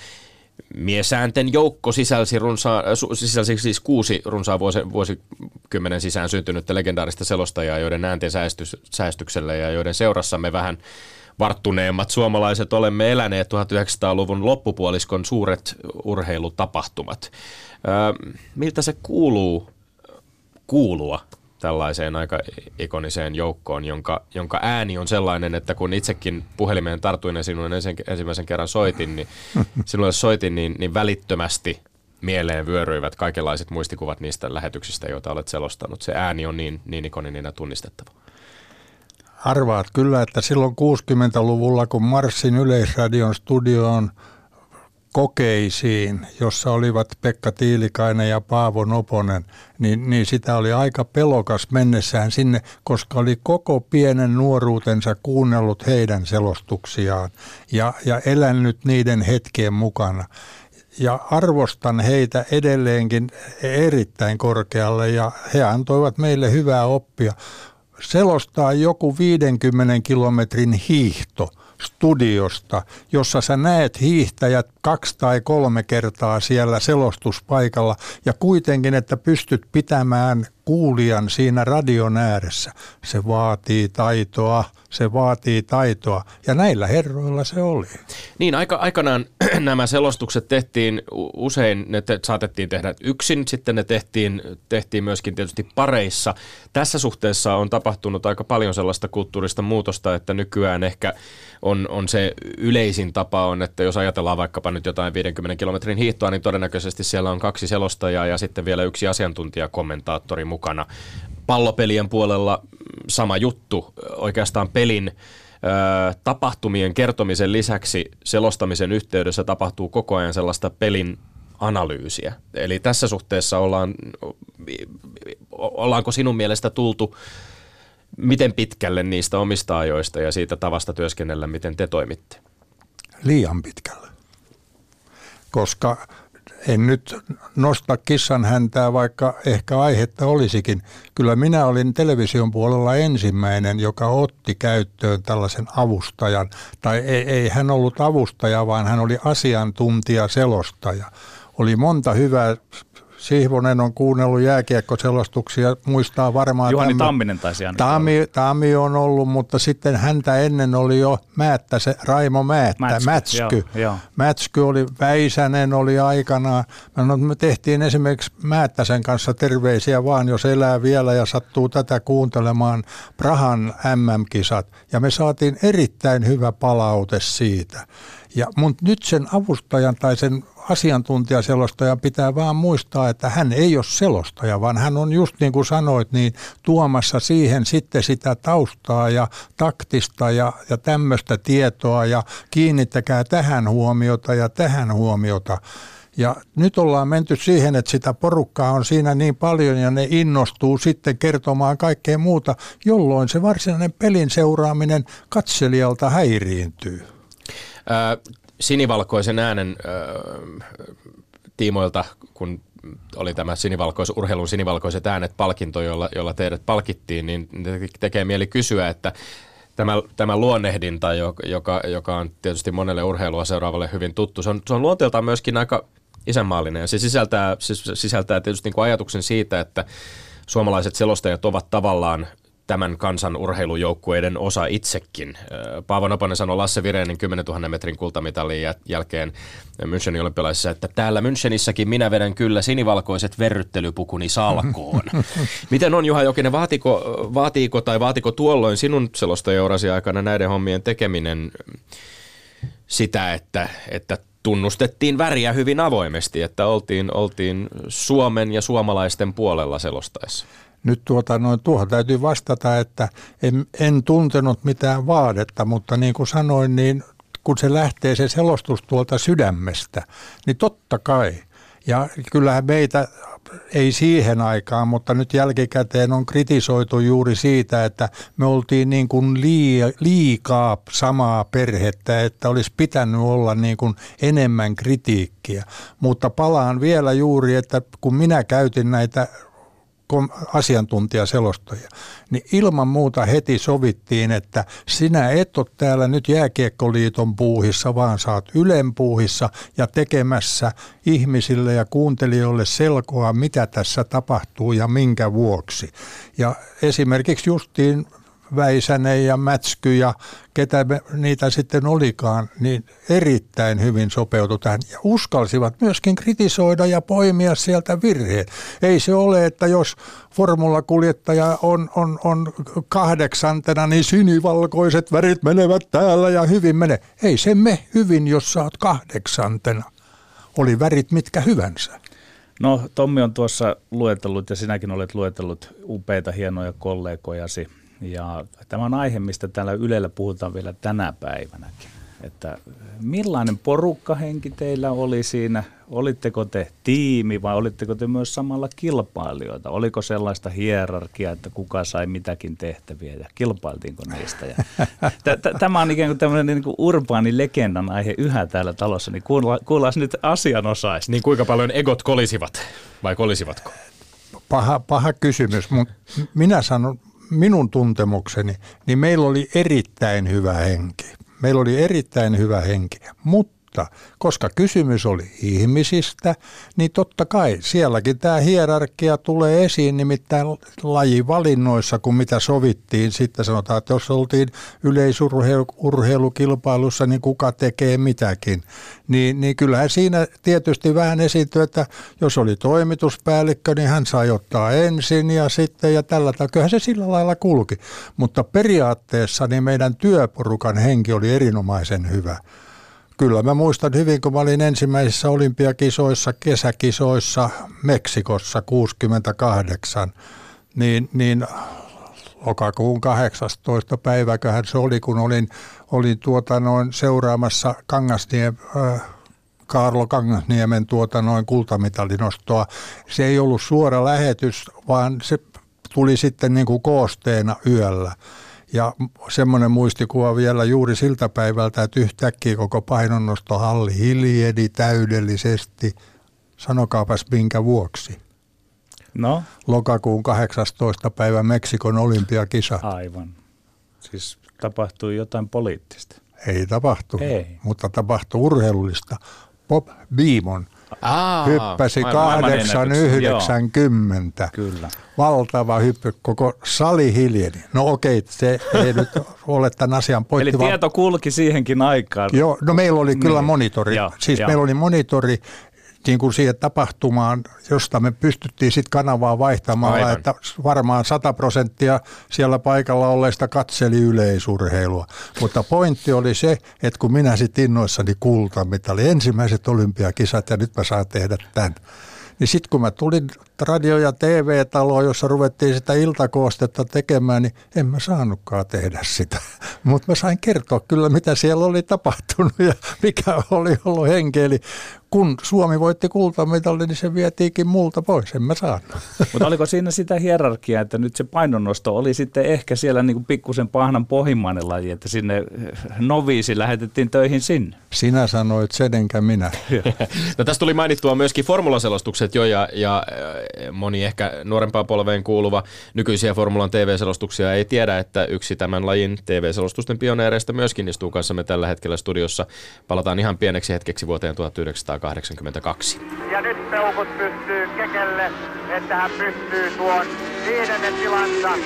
miesäänten joukko sisälsi, runsa, sisälsi siis kuusi runsaa vuosi, vuosikymmenen sisään syntynyttä legendaarista selostajaa, joiden äänten säästys, säästyksellä ja joiden seurassa me vähän varttuneemmat suomalaiset olemme eläneet 1900-luvun loppupuoliskon suuret urheilutapahtumat. miltä se kuuluu kuulua tällaiseen aika ikoniseen joukkoon, jonka, jonka ääni on sellainen, että kun itsekin puhelimeen tartuin ja sinun ensimmäisen kerran soitin, niin sinulle soitin, niin, niin välittömästi mieleen vyöryivät kaikenlaiset muistikuvat niistä lähetyksistä, joita olet selostanut. Se ääni on niin, niin ikoninen ja tunnistettava. Arvaat kyllä, että silloin 60-luvulla, kun Marsin Yleisradion studioon kokeisiin, jossa olivat Pekka Tiilikainen ja Paavo Noponen, niin, niin sitä oli aika pelokas mennessään sinne, koska oli koko pienen nuoruutensa kuunnellut heidän selostuksiaan ja, ja elänyt niiden hetkien mukana. Ja arvostan heitä edelleenkin erittäin korkealle ja he antoivat meille hyvää oppia. Selostaa joku 50 kilometrin hiihto – studiosta, jossa sä näet hiihtäjät kaksi tai kolme kertaa siellä selostuspaikalla ja kuitenkin, että pystyt pitämään kuulijan siinä radion ääressä. Se vaatii taitoa, se vaatii taitoa ja näillä herroilla se oli. Niin, aika, aikanaan nämä selostukset tehtiin usein, ne te, saatettiin tehdä yksin, sitten ne tehtiin, tehtiin myöskin tietysti pareissa. Tässä suhteessa on tapahtunut aika paljon sellaista kulttuurista muutosta, että nykyään ehkä on, on se yleisin tapa on, että jos ajatellaan vaikkapa nyt jotain 50 kilometrin hiihtoa, niin todennäköisesti siellä on kaksi selostajaa ja sitten vielä yksi asiantuntijakommentaattori mukana. Pallopelien puolella sama juttu, oikeastaan pelin tapahtumien kertomisen lisäksi selostamisen yhteydessä tapahtuu koko ajan sellaista pelin analyysiä. Eli tässä suhteessa ollaan, ollaanko sinun mielestä tultu miten pitkälle niistä omista ajoista ja siitä tavasta työskennellä, miten te toimitte? Liian pitkälle. Koska en nyt nosta kissan häntää, vaikka ehkä aihetta olisikin. Kyllä minä olin television puolella ensimmäinen, joka otti käyttöön tällaisen avustajan. Tai ei, ei hän ollut avustaja, vaan hän oli asiantuntija, selostaja. Oli monta hyvää Sihvonen on kuunnellut jääkiekkoselostuksia, muistaa varmaan. Juhani tämän. Tamminen taisi Tami, Tami on ollut, mutta sitten häntä ennen oli jo Määttä, se Raimo Määttä, Mätsky. Mätsky, joo, joo. Mätsky oli, Väisänen oli aikanaan. Me tehtiin esimerkiksi Määttäsen kanssa terveisiä vaan, jos elää vielä ja sattuu tätä kuuntelemaan Prahan MM-kisat. Ja me saatiin erittäin hyvä palaute siitä. Ja mun nyt sen avustajan tai sen asiantuntijaselostajan pitää vaan muistaa, että hän ei ole selostaja, vaan hän on just niin kuin sanoit, niin tuomassa siihen sitten sitä taustaa ja taktista ja, ja tämmöistä tietoa ja kiinnittäkää tähän huomiota ja tähän huomiota. Ja nyt ollaan menty siihen, että sitä porukkaa on siinä niin paljon ja ne innostuu sitten kertomaan kaikkea muuta, jolloin se varsinainen pelin seuraaminen katselijalta häiriintyy sinivalkoisen äänen äh, tiimoilta, kun oli tämä sinivalkois, urheilun sinivalkoiset äänet palkinto, jolla, jolla teidät palkittiin, niin tekee mieli kysyä, että tämä, tämä luonnehdinta, joka, joka on tietysti monelle urheilua seuraavalle hyvin tuttu, se on, se on luonteeltaan myöskin aika isänmaallinen. Se sisältää, se sisältää tietysti niin kuin ajatuksen siitä, että suomalaiset selostajat ovat tavallaan tämän kansan urheilujoukkueiden osa itsekin. Paavo Noponen sanoi Lasse Virenin 10 000 metrin kultamitalin jälkeen Münchenin olympialaisissa, että täällä Münchenissäkin minä vedän kyllä sinivalkoiset verryttelypukuni salkoon. Miten on Juha Jokinen, vaatiko, vaatiiko tai vaatiko tuolloin sinun selostajaurasi aikana näiden hommien tekeminen sitä, että, että tunnustettiin väriä hyvin avoimesti, että oltiin, oltiin Suomen ja suomalaisten puolella selostaessa? Nyt tuota, noin, tuohon täytyy vastata, että en, en tuntenut mitään vaadetta, mutta niin kuin sanoin, niin kun se lähtee se selostus tuolta sydämestä, niin totta kai. Ja kyllähän meitä ei siihen aikaan, mutta nyt jälkikäteen on kritisoitu juuri siitä, että me oltiin niin kuin liikaa samaa perhettä, että olisi pitänyt olla niin kuin enemmän kritiikkiä. Mutta palaan vielä juuri, että kun minä käytin näitä asiantuntijaselostoja, niin ilman muuta heti sovittiin, että sinä et ole täällä nyt Jääkiekkoliiton puuhissa, vaan saat Ylen puuhissa ja tekemässä ihmisille ja kuuntelijoille selkoa, mitä tässä tapahtuu ja minkä vuoksi. Ja esimerkiksi justiin Väisänen ja Mätsky ja ketä me, niitä sitten olikaan, niin erittäin hyvin sopeutui tähän ja uskalsivat myöskin kritisoida ja poimia sieltä virheet. Ei se ole, että jos formulakuljettaja on, on, on kahdeksantena, niin sinivalkoiset värit menevät täällä ja hyvin menee. Ei se me hyvin, jos sä oot kahdeksantena. Oli värit mitkä hyvänsä. No Tommi on tuossa luetellut ja sinäkin olet luetellut upeita hienoja kollegojasi ja tämä on aihe, mistä täällä Ylellä puhutaan vielä tänä päivänäkin. Että millainen porukkahenki teillä oli siinä? Olitteko te tiimi vai olitteko te myös samalla kilpailijoita? Oliko sellaista hierarkiaa, että kuka sai mitäkin tehtäviä ja kilpailtiinko niistä? Ja tämä on ikään kuin tämmöinen niin kuin urbaani legendan aihe yhä täällä talossa, niin kuullaan nyt asianosaista. Niin kuinka paljon egot kolisivat vai kolisivatko? Paha, paha kysymys, mutta minä sanon, minun tuntemukseni, niin meillä oli erittäin hyvä henki. Meillä oli erittäin hyvä henki, mutta mutta koska kysymys oli ihmisistä, niin totta kai sielläkin tämä hierarkia tulee esiin, nimittäin lajivalinnoissa, kun mitä sovittiin. Sitten sanotaan, että jos oltiin yleisurheilukilpailussa, niin kuka tekee mitäkin. Niin, niin kyllähän siinä tietysti vähän esiintyy, että jos oli toimituspäällikkö, niin hän sai ottaa ensin ja sitten ja tällä tavalla. Kyllähän se sillä lailla kulki. Mutta periaatteessa niin meidän työporukan henki oli erinomaisen hyvä kyllä mä muistan hyvin, kun mä olin ensimmäisissä olympiakisoissa, kesäkisoissa Meksikossa 68, niin, niin lokakuun 18. päiväköhän se oli, kun olin, olin tuota noin seuraamassa Kangasniem, äh, Kaarlo Kangasniemen tuota noin kultamitalinostoa. Se ei ollut suora lähetys, vaan se tuli sitten niin kuin koosteena yöllä. Ja semmoinen muistikuva vielä juuri siltä päivältä, että yhtäkkiä koko painonnostohalli hiljeni täydellisesti. Sanokaapas minkä vuoksi. No? Lokakuun 18. päivä Meksikon olympiakisa. Aivan. Siis tapahtui jotain poliittista. Ei tapahtunut, Ei. mutta tapahtui urheilullista. Bob Beamon – Aa, hyppäsi 890. Kyllä. Valtava hyppy, koko sali hiljeni. No okei, se ei nyt ole tämän asian pointti. Eli tieto kulki siihenkin aikaan. Joo, no meillä oli kyllä niin. monitori. Joo, siis jo. meillä oli monitori niin kuin siihen tapahtumaan, josta me pystyttiin sitten kanavaa vaihtamaan, Aivan. että varmaan 100 prosenttia siellä paikalla olleista katseli yleisurheilua. Mutta pointti oli se, että kun minä sitten innoissani kulta, mitä oli ensimmäiset olympiakisat ja nyt mä saan tehdä tämän. Niin sitten kun mä tulin radio- ja TV-taloon, jossa ruvettiin sitä iltakoostetta tekemään, niin en mä saanutkaan tehdä sitä. Mutta mä sain kertoa kyllä, mitä siellä oli tapahtunut ja mikä oli ollut henki. Eli kun Suomi voitti kultamitalli, niin se vietiinkin multa pois, en mä saanut. Mutta oliko siinä sitä hierarkiaa, että nyt se painonnosto oli sitten ehkä siellä niin kuin pikkusen pahnan pohjimmainen laji, että sinne noviisi lähetettiin töihin sinne? Sinä sanoit sen, enkä minä. no tässä tuli mainittua myöskin formulaselostukset jo, ja, ja moni ehkä nuorempaan polveen kuuluva nykyisiä Formulan TV-selostuksia ei tiedä, että yksi tämän lajin TV-selostusten pioneereista myöskin istuu kanssamme tällä hetkellä studiossa. Palataan ihan pieneksi hetkeksi vuoteen 1982. Ja nyt peukut pystyy Kekelle, että hän pystyy tuon viidennen tilansa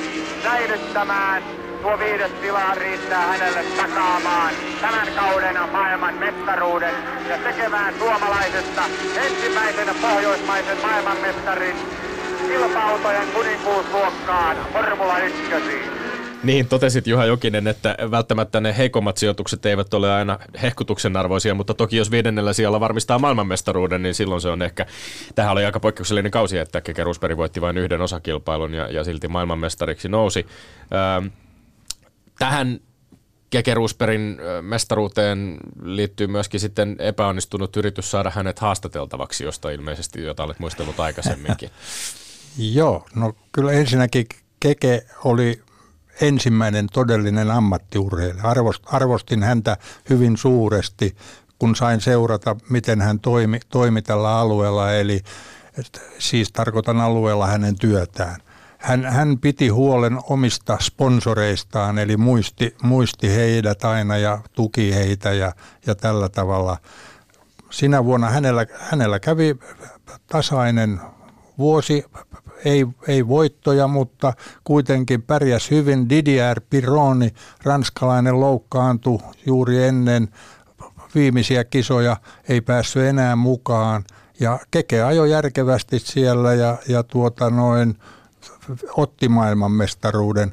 säilyttämään tuo viides tila riittää hänelle takaamaan tämän kauden maailman mestaruuden ja tekemään suomalaisesta ensimmäisen pohjoismaisen maailmanmestarin kilpa-autojen kuninkuusluokkaan Formula 1. Niin, totesit Juha Jokinen, että välttämättä ne heikommat sijoitukset eivät ole aina hehkutuksen arvoisia, mutta toki jos viidennellä sijalla varmistaa maailmanmestaruuden, niin silloin se on ehkä, tähän oli aika poikkeuksellinen kausi, että Keke Rosberg voitti vain yhden osakilpailun ja, ja silti maailmanmestariksi nousi. Öö, tähän Keke Rusperin mestaruuteen liittyy myöskin sitten epäonnistunut yritys saada hänet haastateltavaksi, josta ilmeisesti jota olet muistellut aikaisemminkin. Joo, no kyllä ensinnäkin Keke oli ensimmäinen todellinen ammattiurheilija. arvostin häntä hyvin suuresti, kun sain seurata, miten hän toimi, toimi tällä alueella, eli siis tarkoitan alueella hänen työtään. Hän, hän piti huolen omista sponsoreistaan, eli muisti, muisti heidät aina ja tuki heitä ja, ja tällä tavalla. Sinä vuonna hänellä, hänellä kävi tasainen vuosi, ei, ei voittoja, mutta kuitenkin pärjäs hyvin. Didier Pironi, ranskalainen, loukkaantui juuri ennen viimeisiä kisoja, ei päässyt enää mukaan. Ja Keke ajoi järkevästi siellä ja, ja tuota noin, otti maailmanmestaruuden.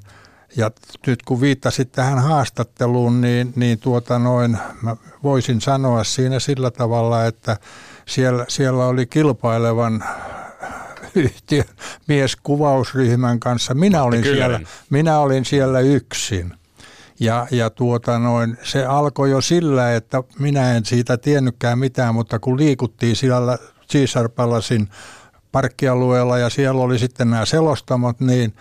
Ja nyt kun viittasit tähän haastatteluun, niin, niin tuota noin, mä voisin sanoa siinä sillä tavalla, että siellä, siellä oli kilpailevan yhtiön mieskuvausryhmän kanssa. Minä olin, siellä, minä olin siellä yksin. Ja, ja tuota noin, se alkoi jo sillä, että minä en siitä tiennytkään mitään, mutta kun liikuttiin siellä Caesar Palacein parkkialueella ja siellä oli sitten nämä selostamot, niin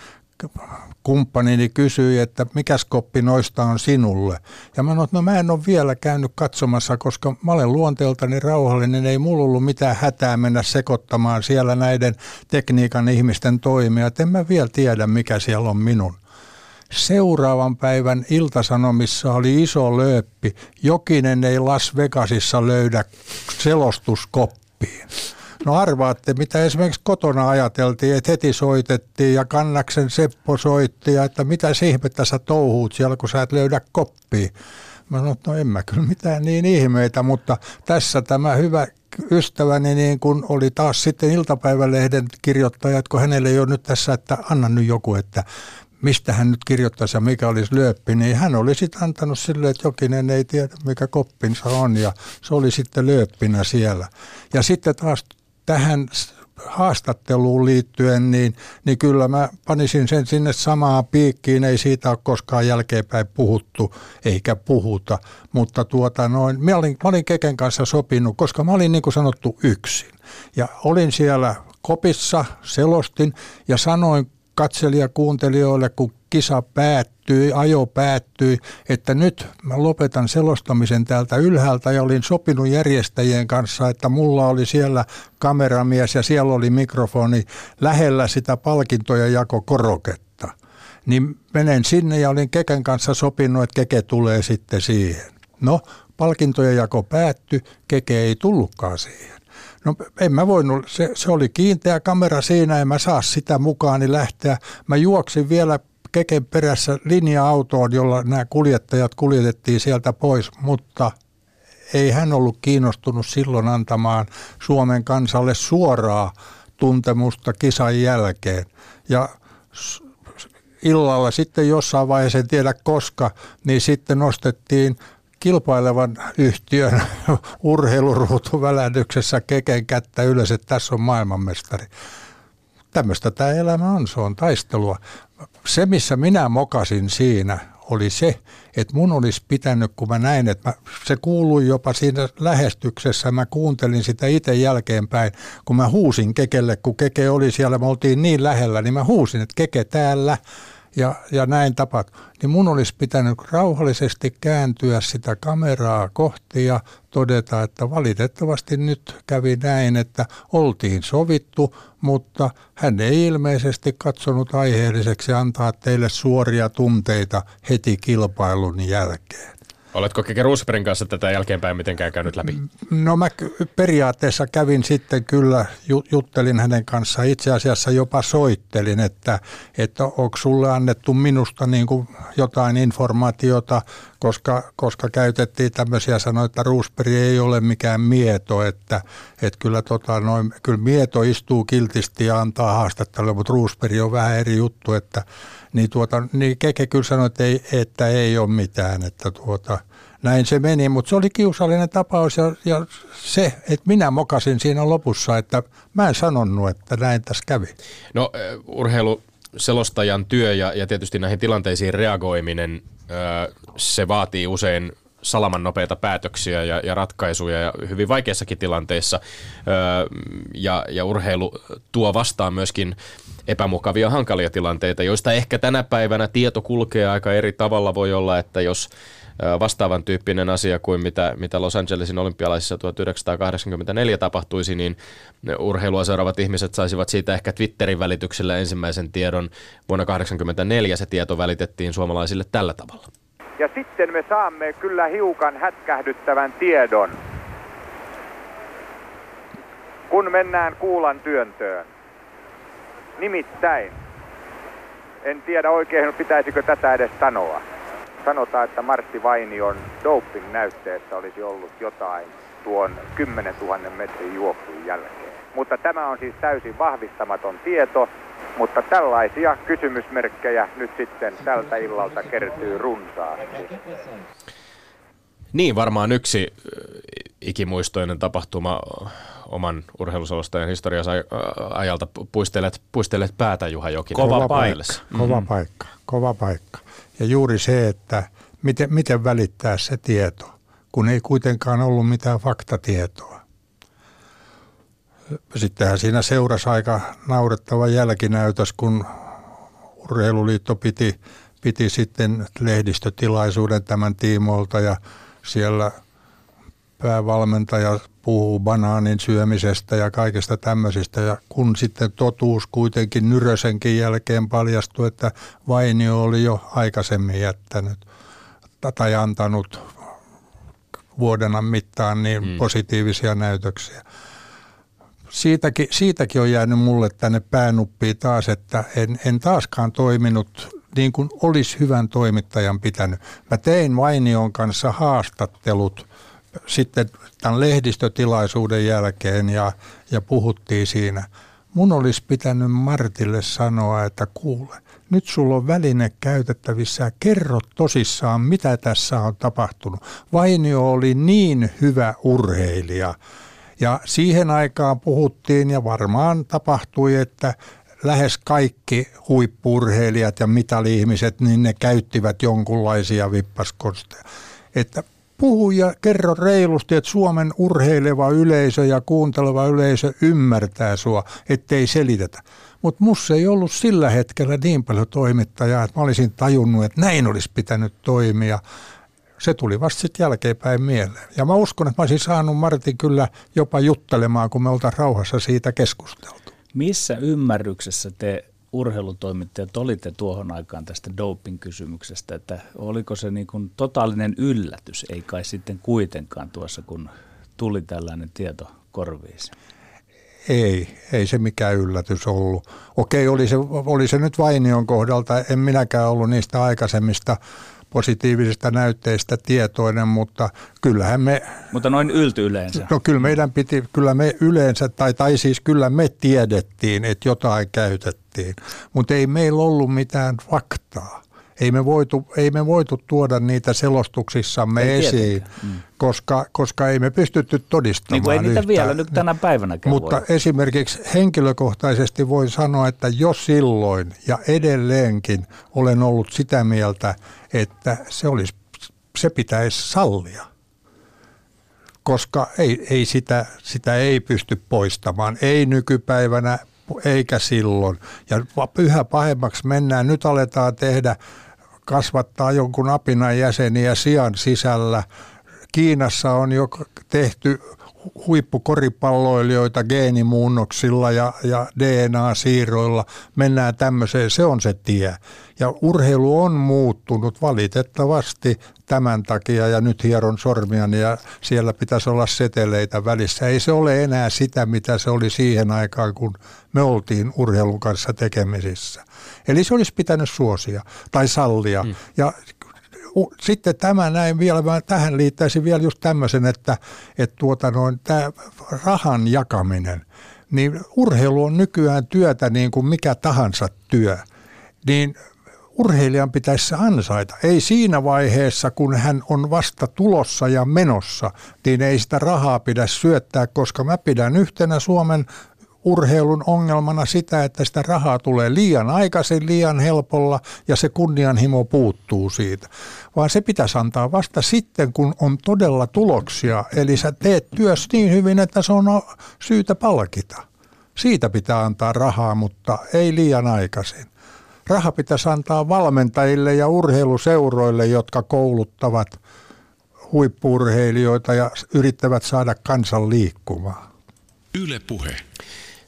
kumppanini kysyi, että mikä koppi noista on sinulle. Ja mä sanoin, että no mä en ole vielä käynyt katsomassa, koska mä olen luonteeltani rauhallinen, ei mulla ollut mitään hätää mennä sekoittamaan siellä näiden tekniikan ihmisten toimia. Et en mä vielä tiedä, mikä siellä on minun. Seuraavan päivän iltasanomissa oli iso lööppi. Jokinen ei Las Vegasissa löydä selostuskoppiin. No arvaatte, mitä esimerkiksi kotona ajateltiin, että heti soitettiin ja Kannaksen Seppo soitti ja että mitä ihmettä sä touhuut siellä, kun sä et löydä koppia. Mä sanoin, että no en mä kyllä mitään niin ihmeitä, mutta tässä tämä hyvä ystäväni niin kun oli taas sitten iltapäivälehden kirjoittajat, kun hänelle ei ole nyt tässä, että anna nyt joku, että mistä hän nyt kirjoittaisi ja mikä olisi lööppi, niin hän oli sitten antanut sille, että jokinen ei tiedä mikä koppinsa on ja se oli sitten lööppinä siellä. Ja sitten taas tähän haastatteluun liittyen, niin, niin kyllä mä panisin sen sinne samaan piikkiin, ei siitä ole koskaan jälkeenpäin puhuttu, eikä puhuta, mutta tuota noin, mä olin, mä olin Keken kanssa sopinut, koska mä olin niin kuin sanottu yksin. Ja olin siellä kopissa, selostin ja sanoin katselijakuuntelijoille, kun kisa päättyi, ajo päättyi, että nyt mä lopetan selostamisen täältä ylhäältä ja olin sopinut järjestäjien kanssa, että mulla oli siellä kameramies ja siellä oli mikrofoni lähellä sitä palkintoja jako koroketta. Niin menen sinne ja olin Keken kanssa sopinut, että Keke tulee sitten siihen. No, palkintojen jako päättyi, Keke ei tullutkaan siihen. No en mä voinut, se, se oli kiinteä kamera siinä, en mä saa sitä mukaan niin lähteä. Mä juoksin vielä keken perässä linja-autoon, jolla nämä kuljettajat kuljetettiin sieltä pois, mutta ei hän ollut kiinnostunut silloin antamaan Suomen kansalle suoraa tuntemusta kisan jälkeen. Ja illalla sitten jossain vaiheessa, en tiedä koska, niin sitten nostettiin kilpailevan yhtiön urheiluruutuvälähdyksessä keken kättä ylös, että tässä on maailmanmestari. Tämmöistä tämä elämä on, se on taistelua. Se, missä minä mokasin siinä, oli se, että mun olisi pitänyt, kun mä näin, että mä, se kuului jopa siinä lähestyksessä, mä kuuntelin sitä itse jälkeenpäin, kun mä huusin Kekelle, kun Keke oli siellä, me oltiin niin lähellä, niin mä huusin, että Keke täällä, ja, ja näin tapahtui, niin mun olisi pitänyt rauhallisesti kääntyä sitä kameraa kohti ja todeta, että valitettavasti nyt kävi näin, että oltiin sovittu, mutta hän ei ilmeisesti katsonut aiheelliseksi antaa teille suoria tunteita heti kilpailun jälkeen. Oletko Keke Roosbergin kanssa tätä jälkeenpäin mitenkään käynyt läpi? No mä periaatteessa kävin sitten kyllä, juttelin hänen kanssaan. Itse asiassa jopa soittelin, että, että onko sulle annettu minusta niin kuin jotain informaatiota, koska, koska käytettiin tämmöisiä sanoja, että Roosberg ei ole mikään mieto, että, että kyllä, tota, noin, kyllä mieto istuu kiltisti ja antaa haastattelua, mutta Roosberg on vähän eri juttu, että niin, tuota, niin Keke kyllä sanoi, että ei, että ei ole mitään, että tuota, näin se meni, mutta se oli kiusallinen tapaus ja, ja se, että minä mokasin siinä lopussa, että mä en sanonut, että näin tässä kävi. No urheilu selostajan työ ja, ja tietysti näihin tilanteisiin reagoiminen, se vaatii usein salaman nopeita päätöksiä ja, ja ratkaisuja ja hyvin vaikeissakin tilanteissa. ja, ja urheilu tuo vastaan myöskin epämukavia, hankalia tilanteita, joista ehkä tänä päivänä tieto kulkee aika eri tavalla. Voi olla, että jos vastaavan tyyppinen asia kuin mitä, mitä Los Angelesin olympialaisissa 1984 tapahtuisi, niin urheilua seuraavat ihmiset saisivat siitä ehkä Twitterin välityksellä ensimmäisen tiedon. Vuonna 1984 se tieto välitettiin suomalaisille tällä tavalla. Ja sitten me saamme kyllä hiukan hätkähdyttävän tiedon, kun mennään kuulan työntöön. Nimittäin, en tiedä oikein pitäisikö tätä edes sanoa. Sanotaan, että Martti Vainion doping näytteessä olisi ollut jotain tuon 10 000 metrin juoksun jälkeen. Mutta tämä on siis täysin vahvistamaton tieto, mutta tällaisia kysymysmerkkejä nyt sitten tältä illalta kertyy runsaasti. Niin, varmaan yksi ikimuistoinen tapahtuma oman urheilusolostajan historiansa ajalta. Puistelet, puistelet päätä Juha Jokinen. Kova paikka, kova mm. paikka, kova paikka. Ja juuri se, että miten, miten välittää se tieto, kun ei kuitenkaan ollut mitään faktatietoa. Sittenhän siinä seurasi aika naurettava jälkinäytös, kun Urheiluliitto piti, piti sitten lehdistötilaisuuden tämän tiimoilta ja siellä päävalmentaja puhuu banaanin syömisestä ja kaikesta tämmöisistä. Ja kun sitten totuus kuitenkin Nyrösenkin jälkeen paljastui, että Vainio oli jo aikaisemmin jättänyt tai antanut vuodena mittaan niin mm. positiivisia näytöksiä. Siitäkin, siitäkin on jäänyt mulle tänne päänuppiin taas, että en, en taaskaan toiminut niin kuin olisi hyvän toimittajan pitänyt. Mä tein Vainion kanssa haastattelut sitten tämän lehdistötilaisuuden jälkeen ja, ja puhuttiin siinä. Mun olisi pitänyt Martille sanoa, että kuule, nyt sulla on väline käytettävissä ja kerro tosissaan, mitä tässä on tapahtunut. Vainio oli niin hyvä urheilija. Ja siihen aikaan puhuttiin ja varmaan tapahtui, että lähes kaikki huippurheilijat ja mitali-ihmiset, niin ne käyttivät jonkunlaisia vippaskonsteja. Että puhu ja kerro reilusti, että Suomen urheileva yleisö ja kuunteleva yleisö ymmärtää sua, ettei selitetä. Mutta musta ei ollut sillä hetkellä niin paljon toimittajaa, että mä olisin tajunnut, että näin olisi pitänyt toimia. Se tuli vasta sitten jälkeenpäin mieleen. Ja mä uskon, että mä olisin saanut Martin kyllä jopa juttelemaan, kun me oltaisiin rauhassa siitä keskusteltu. Missä ymmärryksessä te urheilutoimittajat olitte tuohon aikaan tästä doping-kysymyksestä, että oliko se niin kuin totaalinen yllätys, ei kai sitten kuitenkaan tuossa, kun tuli tällainen tieto korviisi? Ei, ei se mikään yllätys ollut. Okei, oli se, oli se nyt Vainion kohdalta, en minäkään ollut niistä aikaisemmista positiivisista näytteistä tietoinen, mutta kyllähän me... Mutta noin ylty yleensä. No kyllä meidän piti, kyllä me yleensä, tai, tai siis kyllä me tiedettiin, että jotain käytettiin, mutta ei meillä ollut mitään faktaa. Ei me voitu, ei me voitu tuoda niitä selostuksissamme ei esiin, mm. koska, koska ei me pystytty todistamaan Niin kuin ei niitä yhtään. vielä nyt tänä päivänä Mutta voi. esimerkiksi henkilökohtaisesti voin sanoa, että jo silloin ja edelleenkin olen ollut sitä mieltä, että se, olisi, se pitäisi sallia koska ei, ei sitä, sitä ei pysty poistamaan, ei nykypäivänä eikä silloin. Ja yhä pahemmaksi mennään. Nyt aletaan tehdä kasvattaa jonkun apinan jäseniä sian sisällä. Kiinassa on jo tehty huippukoripalloilijoita geenimuunnoksilla ja, ja DNA-siirroilla. Mennään tämmöiseen, se on se tie. Ja urheilu on muuttunut valitettavasti tämän takia ja nyt hieron sormiani ja siellä pitäisi olla seteleitä välissä. Ei se ole enää sitä, mitä se oli siihen aikaan, kun me oltiin urheilun kanssa tekemisissä. Eli se olisi pitänyt suosia tai sallia. Mm. Ja sitten tämä näin vielä, mä tähän liittäisin vielä just tämmöisen, että, että tuota noin, tämä rahan jakaminen, niin urheilu on nykyään työtä niin kuin mikä tahansa työ. Niin urheilijan pitäisi ansaita. Ei siinä vaiheessa, kun hän on vasta tulossa ja menossa, niin ei sitä rahaa pidä syöttää, koska mä pidän yhtenä Suomen urheilun ongelmana sitä, että sitä rahaa tulee liian aikaisin, liian helpolla ja se kunnianhimo puuttuu siitä. Vaan se pitäisi antaa vasta sitten, kun on todella tuloksia. Eli sä teet työs niin hyvin, että se on syytä palkita. Siitä pitää antaa rahaa, mutta ei liian aikaisin. Raha pitäisi antaa valmentajille ja urheiluseuroille, jotka kouluttavat huippurheilijoita ja yrittävät saada kansan liikkumaan. Yle Puhe.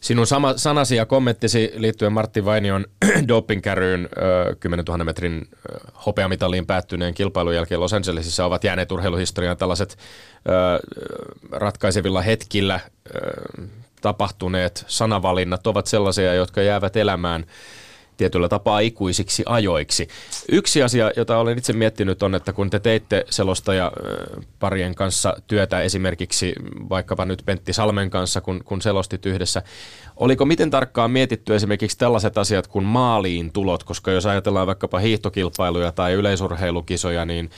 Sinun sama, sanasi ja kommenttisi liittyen Martti Vainion dopingkäryyn 10 000 metrin hopeamitaliin päättyneen kilpailun jälkeen Los Angelesissa ovat jääneet urheiluhistoriaan tällaiset ratkaisevilla hetkillä tapahtuneet sanavalinnat ovat sellaisia, jotka jäävät elämään tietyllä tapaa ikuisiksi ajoiksi. Yksi asia, jota olen itse miettinyt on, että kun te teitte selostaja parien kanssa työtä esimerkiksi vaikkapa nyt Pentti Salmen kanssa, kun, kun selostit yhdessä, oliko miten tarkkaan mietitty esimerkiksi tällaiset asiat kuin maaliin tulot, koska jos ajatellaan vaikkapa hiihtokilpailuja tai yleisurheilukisoja, niin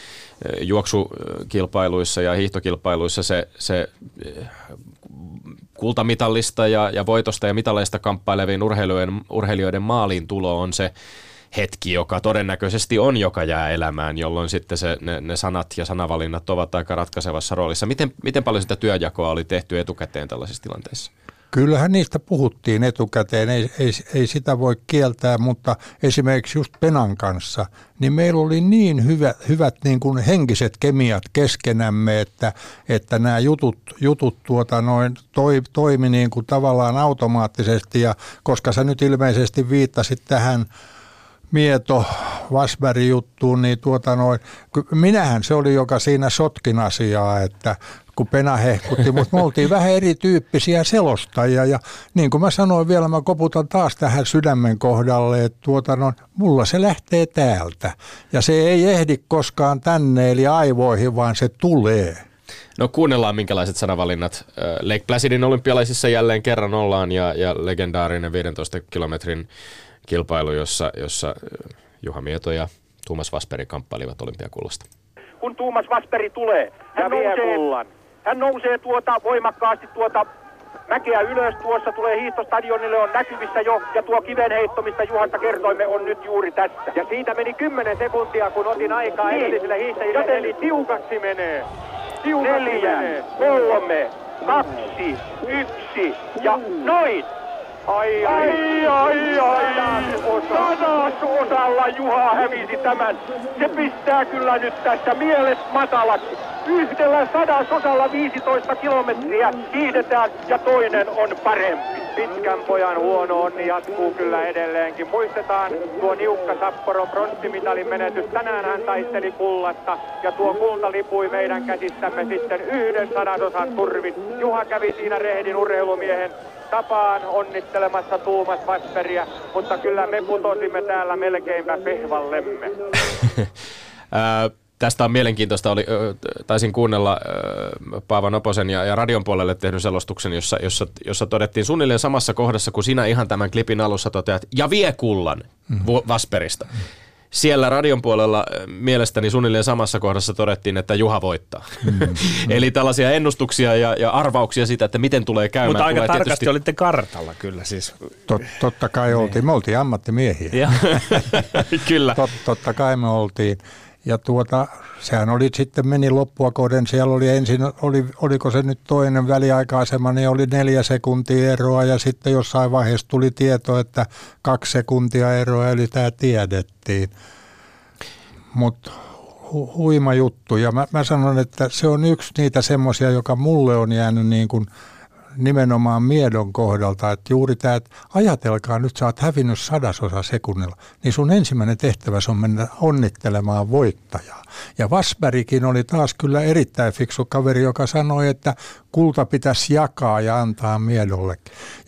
juoksukilpailuissa ja hiihtokilpailuissa se, se kultamitallista ja, ja voitosta ja mitaleista kamppailevien urheilijoiden, urheilijoiden maaliin tulo on se hetki, joka todennäköisesti on, joka jää elämään, jolloin sitten se, ne, ne sanat ja sanavalinnat ovat aika ratkaisevassa roolissa. Miten, miten paljon sitä työjakoa oli tehty etukäteen tällaisissa tilanteissa? Kyllähän niistä puhuttiin etukäteen, ei, ei, ei sitä voi kieltää, mutta esimerkiksi just Penan kanssa, niin meillä oli niin hyvä, hyvät niin kuin henkiset kemiat keskenämme, että, että nämä jutut, jutut tuota noin toi, toimi niin kuin tavallaan automaattisesti, ja koska sä nyt ilmeisesti viittasit tähän Mieto Vasberg juttuun, niin tuota noin, minähän se oli, joka siinä sotkin asiaa, että kun Pena hehkutti, mutta me oltiin vähän erityyppisiä selostajia ja niin kuin mä sanoin vielä, mä koputan taas tähän sydämen kohdalle, että tuota no, mulla se lähtee täältä ja se ei ehdi koskaan tänne eli aivoihin, vaan se tulee. No kuunnellaan minkälaiset sanavalinnat. Lake Placidin olympialaisissa jälleen kerran ollaan ja, ja legendaarinen 15 kilometrin kilpailu, jossa, jossa Juha Mieto ja Tuomas Vasperi kamppailivat olympiakullasta. Kun Tuomas Vasperi tulee, hän ja nousee, kullan. Hän nousee tuota voimakkaasti tuota mäkeä ylös. Tuossa tulee hiihtostadionille, on näkyvissä jo. Ja tuo kivenheitto, mistä Juhanta kertoimme, on nyt juuri tässä. Ja siitä meni 10 sekuntia, kun otin aikaa niin. edellisille hiihtäjille. Joten eli tiukaksi menee. Tiukaksi Neljä, menee. kolme, kaksi, yksi ja noin. Ai, ai, ai, ai, osalla Juha hävisi tämän. Se pistää kyllä nyt tässä mielet matalaksi. Yhdellä sadasosalla 15 kilometriä hiidetään ja toinen on parempi. Pitkän pojan huono onni jatkuu kyllä edelleenkin. Muistetaan tuo niukka Sapporo pronssimitalin menetys. Tänään hän taisteli kullasta ja tuo kulta lipui meidän käsistämme sitten yhden sadasosan turvin. Juha kävi siinä rehdin urheilumiehen tapaan onnittelemassa Tuumas Vasperiä, mutta kyllä me putosimme täällä melkeinpä pehvallemme. Tästä on mielenkiintoista. Oli, taisin kuunnella Paava Noposen ja, ja radion puolelle tehdyn selostuksen, jossa, jossa, jossa todettiin suunnilleen samassa kohdassa, kun sinä ihan tämän klipin alussa toteat, ja vie kullan mm-hmm. Vasperista. Siellä radion puolella mielestäni suunnilleen samassa kohdassa todettiin, että Juha voittaa. Mm. Eli tällaisia ennustuksia ja, ja arvauksia siitä, että miten tulee käymään. Mutta aika tulee tarkasti tietysti... olitte kartalla kyllä siis. Tot, totta kai niin. oltiin, me oltiin ammattimiehiä. kyllä. Tot, totta kai me oltiin. Ja tuota, sehän oli sitten meni loppua kohden, siellä oli ensin, oli, oliko se nyt toinen väliaikaisema, niin oli neljä sekuntia eroa. Ja sitten jossain vaiheessa tuli tieto, että kaksi sekuntia eroa, eli tämä tiedettiin. Mutta hu, huima juttu. Ja mä, mä sanon, että se on yksi niitä semmoisia, joka mulle on jäänyt niin kuin – nimenomaan miedon kohdalta, että juuri tämä, että ajatelkaa nyt, sä oot hävinnyt sadasosa sekunnilla, niin sun ensimmäinen tehtävä on mennä onnittelemaan voittajaa. Ja Vasberikin oli taas kyllä erittäin fiksu kaveri, joka sanoi, että kulta pitäisi jakaa ja antaa miedolle.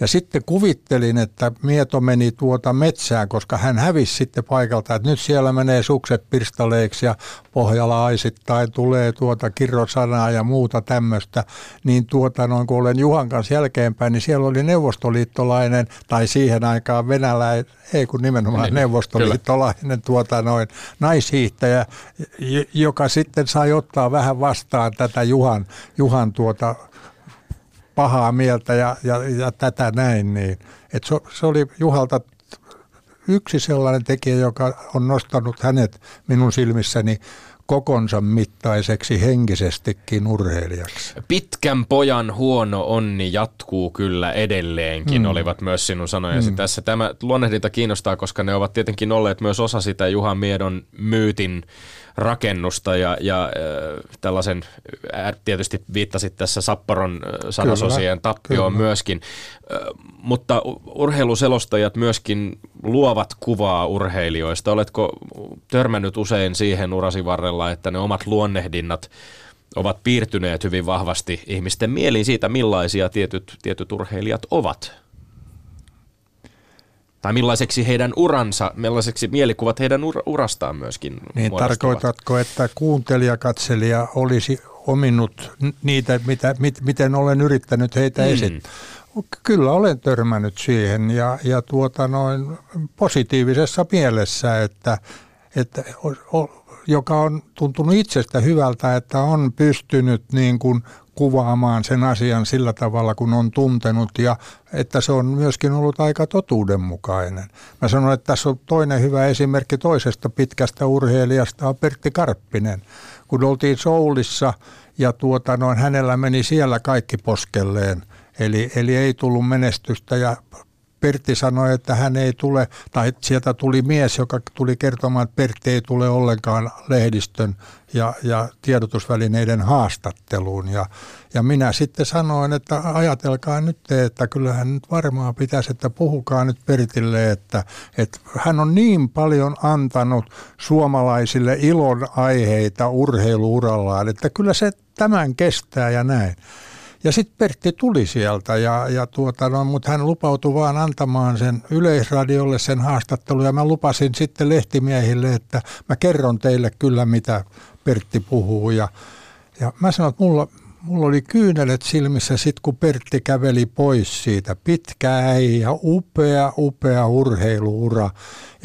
Ja sitten kuvittelin, että mieto meni tuota metsään, koska hän hävisi sitten paikalta, että nyt siellä menee sukset pirstaleiksi ja pohjalla aisittain tulee tuota kirrosanaa ja muuta tämmöistä. Niin tuota noin kun olen Juhan kanssa jälkeenpäin, niin siellä oli neuvostoliittolainen tai siihen aikaan venäläinen, ei kun nimenomaan niin, neuvostoliittolainen tuota noin naishiihtäjä, joka sitten sai ottaa vähän vastaan tätä Juhan, Juhan tuota pahaa mieltä ja, ja, ja tätä näin. Niin. Et se, se oli Juhalta yksi sellainen tekijä, joka on nostanut hänet minun silmissäni kokonsa mittaiseksi henkisestikin urheilijaksi. Pitkän pojan huono onni jatkuu kyllä edelleenkin, mm. olivat myös sinun sanojasi mm. tässä. Tämä luonnehdinta kiinnostaa, koska ne ovat tietenkin olleet myös osa sitä Juha Miedon myytin rakennusta ja, ja äh, tällaisen, äh, tietysti viittasit tässä Sapporon äh, sanasosien tappioon kyllä. myöskin, äh, mutta urheiluselostajat myöskin luovat kuvaa urheilijoista. Oletko törmännyt usein siihen urasi varrella, että ne omat luonnehdinnat ovat piirtyneet hyvin vahvasti ihmisten mieliin siitä, millaisia tietyt, tietyt urheilijat ovat? Tai millaiseksi heidän uransa, millaiseksi mielikuvat heidän ur- urastaan myöskin Niin tarkoitatko, että kuuntelija, katselija olisi ominut niitä, mitä, mit, miten olen yrittänyt heitä mm. esittää? Kyllä olen törmännyt siihen ja, ja tuota noin positiivisessa mielessä, että, että o, joka on tuntunut itsestä hyvältä, että on pystynyt niin kuin kuvaamaan sen asian sillä tavalla, kun on tuntenut ja että se on myöskin ollut aika totuudenmukainen. Mä sanon, että tässä on toinen hyvä esimerkki toisesta pitkästä urheilijasta on Pertti Karppinen. Kun oltiin Soulissa ja tuota, noin, hänellä meni siellä kaikki poskelleen, eli, eli ei tullut menestystä ja Pertti sanoi, että hän ei tule, tai sieltä tuli mies, joka tuli kertomaan, että Pertti ei tule ollenkaan lehdistön ja, ja tiedotusvälineiden haastatteluun. Ja, ja minä sitten sanoin, että ajatelkaa nyt, että kyllähän nyt varmaan pitäisi, että puhukaa nyt Pertille, että, että hän on niin paljon antanut suomalaisille ilon aiheita urheiluurallaan, että kyllä se tämän kestää ja näin. Ja sitten Pertti tuli sieltä, ja, ja tuota, no, mutta hän lupautui vaan antamaan sen yleisradiolle sen haastattelun, ja mä lupasin sitten lehtimiehille, että mä kerron teille kyllä, mitä Pertti puhuu. Ja, ja mä sanoin, että mulla, mulla oli kyynelet silmissä sitten, kun Pertti käveli pois siitä. Pitkä äijä, upea, upea urheiluura.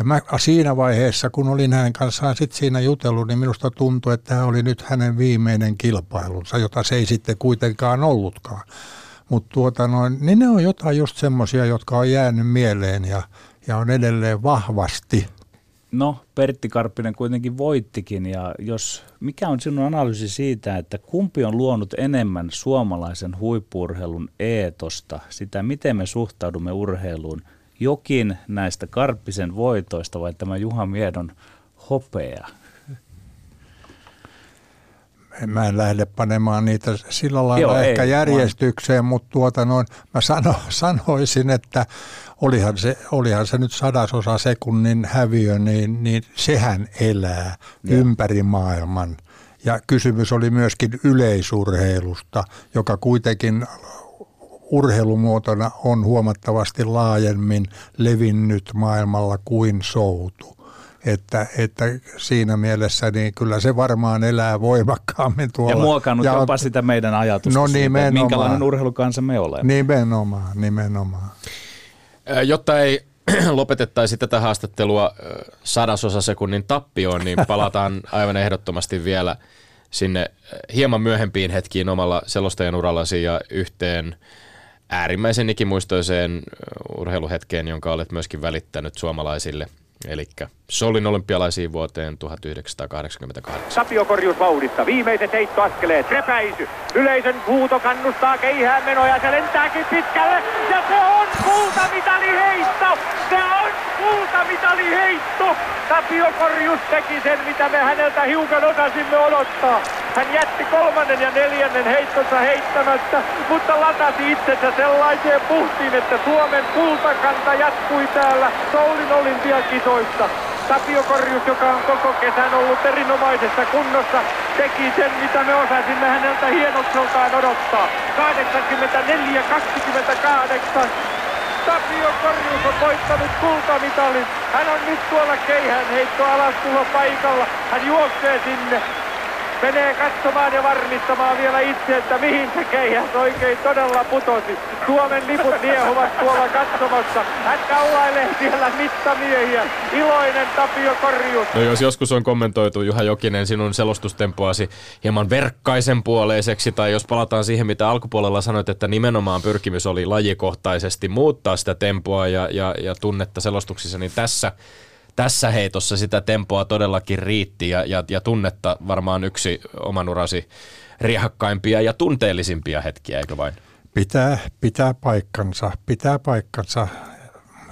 Ja mä siinä vaiheessa, kun olin hänen kanssaan sit siinä jutellut, niin minusta tuntui, että tämä oli nyt hänen viimeinen kilpailunsa, jota se ei sitten kuitenkaan ollutkaan. Mutta tuota noin, niin ne on jotain just semmoisia, jotka on jäänyt mieleen ja, ja on edelleen vahvasti – No, Pertti Karppinen kuitenkin voittikin ja jos, mikä on sinun analyysi siitä, että kumpi on luonut enemmän suomalaisen huippurheilun eetosta, sitä miten me suhtaudumme urheiluun, jokin näistä Karppisen voitoista vai tämä Juha Miedon hopea? Mä en lähde panemaan niitä sillä lailla Joo, ehkä ei, järjestykseen, vaan... mutta tuota noin, mä sano, sanoisin, että olihan se, olihan se nyt sadasosa sekunnin häviö, niin, niin sehän elää Joo. ympäri maailman. Ja kysymys oli myöskin yleisurheilusta, joka kuitenkin urheilumuotona on huomattavasti laajemmin levinnyt maailmalla kuin soutu. Että, että siinä mielessä niin kyllä se varmaan elää voimakkaammin tuolla. Ja muokannut ja jopa sitä meidän ajatusta no, siitä, että minkälainen urheilukansa me olemme. Nimenomaan, nimenomaan. Jotta ei lopetettaisi tätä haastattelua sadasosa sekunnin tappioon, niin palataan aivan ehdottomasti vielä sinne hieman myöhempiin hetkiin omalla selostajan urallasi ja yhteen äärimmäisen ikimuistoiseen urheiluhetkeen, jonka olet myöskin välittänyt suomalaisille – Eli Solin olympialaisiin vuoteen 1988. Tapiokorjus vauhdissa. Viimeiset heittoaskeleet. Repäisy. Yleisön huuto kannustaa keihään menoja. Se lentääkin pitkälle. Ja se on kultamitali heitto. Se on kultamitali heitto. Tapiokorjus teki sen, mitä me häneltä hiukan osasimme odottaa. Hän jätti kolmannen ja neljännen heittonsa heittämättä, mutta latasi itsensä sellaiseen puhtiin, että Suomen kultakanta jatkui täällä Soulin olympiakisoissa. Tapio Korjus, joka on koko kesän ollut erinomaisessa kunnossa, teki sen, mitä me osasimme häneltä hienokseltaan odottaa. 84-28. Tapio Korjus on voittanut kultamitalin. Hän on nyt tuolla keihään heitto alastulo paikalla. Hän juoksee sinne menee katsomaan ja varmistamaan vielä itse, että mihin se keihäs oikein todella putosi. Suomen liput liehuvat tuolla katsomassa. Hän kaulailee siellä mittamiehiä. Iloinen Tapio Korjus. No jos joskus on kommentoitu Juha Jokinen sinun selostustempoasi hieman verkkaisen puoleiseksi, tai jos palataan siihen, mitä alkupuolella sanoit, että nimenomaan pyrkimys oli lajikohtaisesti muuttaa sitä tempoa ja, ja, ja tunnetta selostuksissa, niin tässä tässä heitossa sitä tempoa todellakin riitti ja, ja, ja tunnetta varmaan yksi oman urasi riehakkaimpia ja tunteellisimpia hetkiä, eikö vain? Pitää, pitää paikkansa, pitää paikkansa.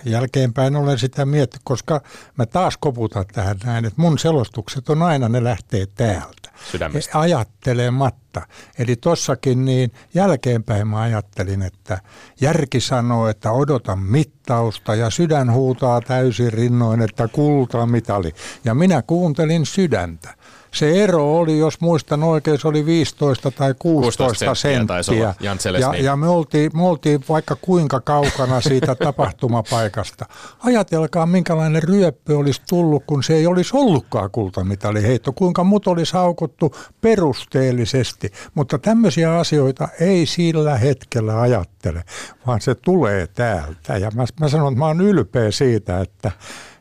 Jälkeenpäin olen sitä miettinyt, koska mä taas koputan tähän näin, että mun selostukset on aina, ne lähtee täältä. Sydämestä. Ajattelematta. Eli tossakin niin jälkeenpäin mä ajattelin, että järki sanoo, että odotan mittausta ja sydän huutaa täysin rinnoin, että kultamitali. Ja minä kuuntelin sydäntä. Se ero oli, jos muistan oikein, se oli 15 tai 16, 16 senttiä olla, senttiä. Jan Ja, Selesniin. ja me, oltiin, me oltiin vaikka kuinka kaukana siitä tapahtumapaikasta. Ajatelkaa, minkälainen ryöppy olisi tullut, kun se ei olisi ollutkaan kultamitaliheitto. Kuinka mut olisi haukuttu perusteellisesti. Mutta tämmöisiä asioita ei sillä hetkellä ajattele, vaan se tulee täältä. Ja mä, mä sanon, että mä oon ylpeä siitä, että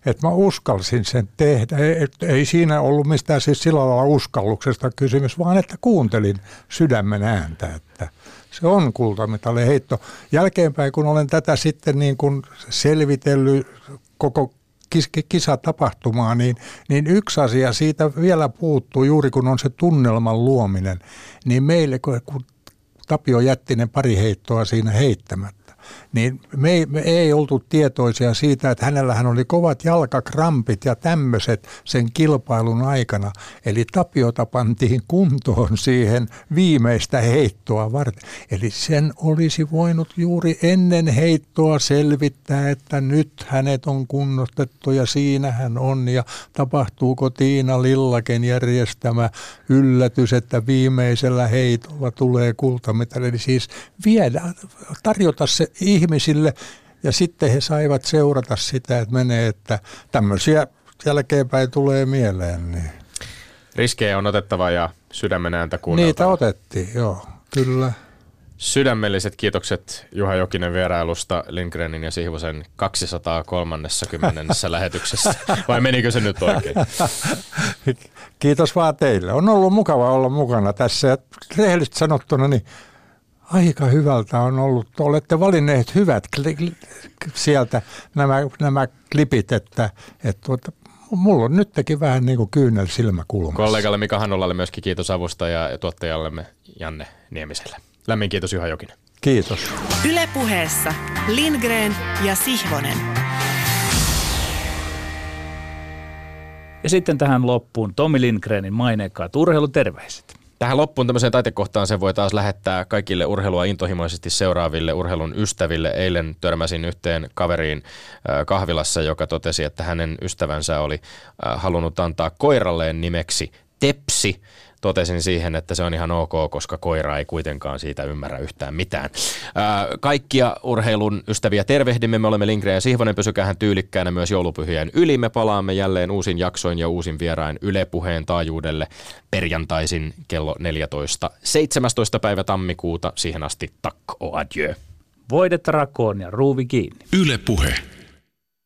että mä uskalsin sen tehdä. Ei, siinä ollut mistään siis sillä lailla uskalluksesta kysymys, vaan että kuuntelin sydämen ääntä, että se on kultamitali heitto. Jälkeenpäin, kun olen tätä sitten niin kuin selvitellyt koko kis- kisatapahtumaa, niin, niin yksi asia siitä vielä puuttuu, juuri kun on se tunnelman luominen, niin meille, kun Tapio jätti ne pari heittoa siinä heittämättä, niin me ei, me ei oltu tietoisia siitä, että hänellähän oli kovat jalkakrampit ja tämmöiset sen kilpailun aikana. Eli Tapiota pantiin kuntoon siihen viimeistä heittoa varten. Eli sen olisi voinut juuri ennen heittoa selvittää, että nyt hänet on kunnostettu ja siinä hän on. Ja tapahtuuko Tiina Lillaken järjestämä yllätys, että viimeisellä heitolla tulee kultamitali. Eli siis viedä, tarjota se ihmisille ja sitten he saivat seurata sitä, että menee, että tämmöisiä jälkeenpäin tulee mieleen. Niin. Riskejä on otettava ja sydämen ääntä kuunneltava. Niitä otettiin, joo, kyllä. Sydämelliset kiitokset Juha Jokinen vierailusta Lindgrenin ja Sihvosen 230. lähetyksessä. Vai menikö se nyt oikein? Kiitos vaan teille. On ollut mukava olla mukana tässä. Rehellisesti sanottuna, niin aika hyvältä on ollut. Olette valinneet hyvät kli- kli- sieltä nämä, nämä klipit, että, että tuota, mulla on nytkin vähän niin kuin kyynel silmäkulmassa. Kollegalle Mika Hanolalle myöskin kiitos avusta ja tuottajallemme Janne Niemiselle. Lämmin kiitos Juha Jokinen. Kiitos. Ylepuheessa Lindgren ja Sihvonen. Ja sitten tähän loppuun Tomi Lindgrenin maineikkaat urheiluterveiset. Tähän loppuun tämmöiseen taitekohtaan se voi taas lähettää kaikille urheilua intohimoisesti seuraaville urheilun ystäville. Eilen törmäsin yhteen kaveriin äh, kahvilassa, joka totesi, että hänen ystävänsä oli äh, halunnut antaa koiralleen nimeksi Tepsi. Totesin siihen, että se on ihan ok, koska koira ei kuitenkaan siitä ymmärrä yhtään mitään. Ää, kaikkia urheilun ystäviä tervehdimme. Me olemme Lindgren ja Sihvonen. Pysykäähän tyylikkäänä myös joulupyhien yli. Me palaamme jälleen uusin jaksoin ja uusin vierain Yle Puheen taajuudelle perjantaisin kello 14. 17. päivä tammikuuta. Siihen asti takk o adieu. Voidetta rakoon ja ruuvi kiinni. Yle Puhe.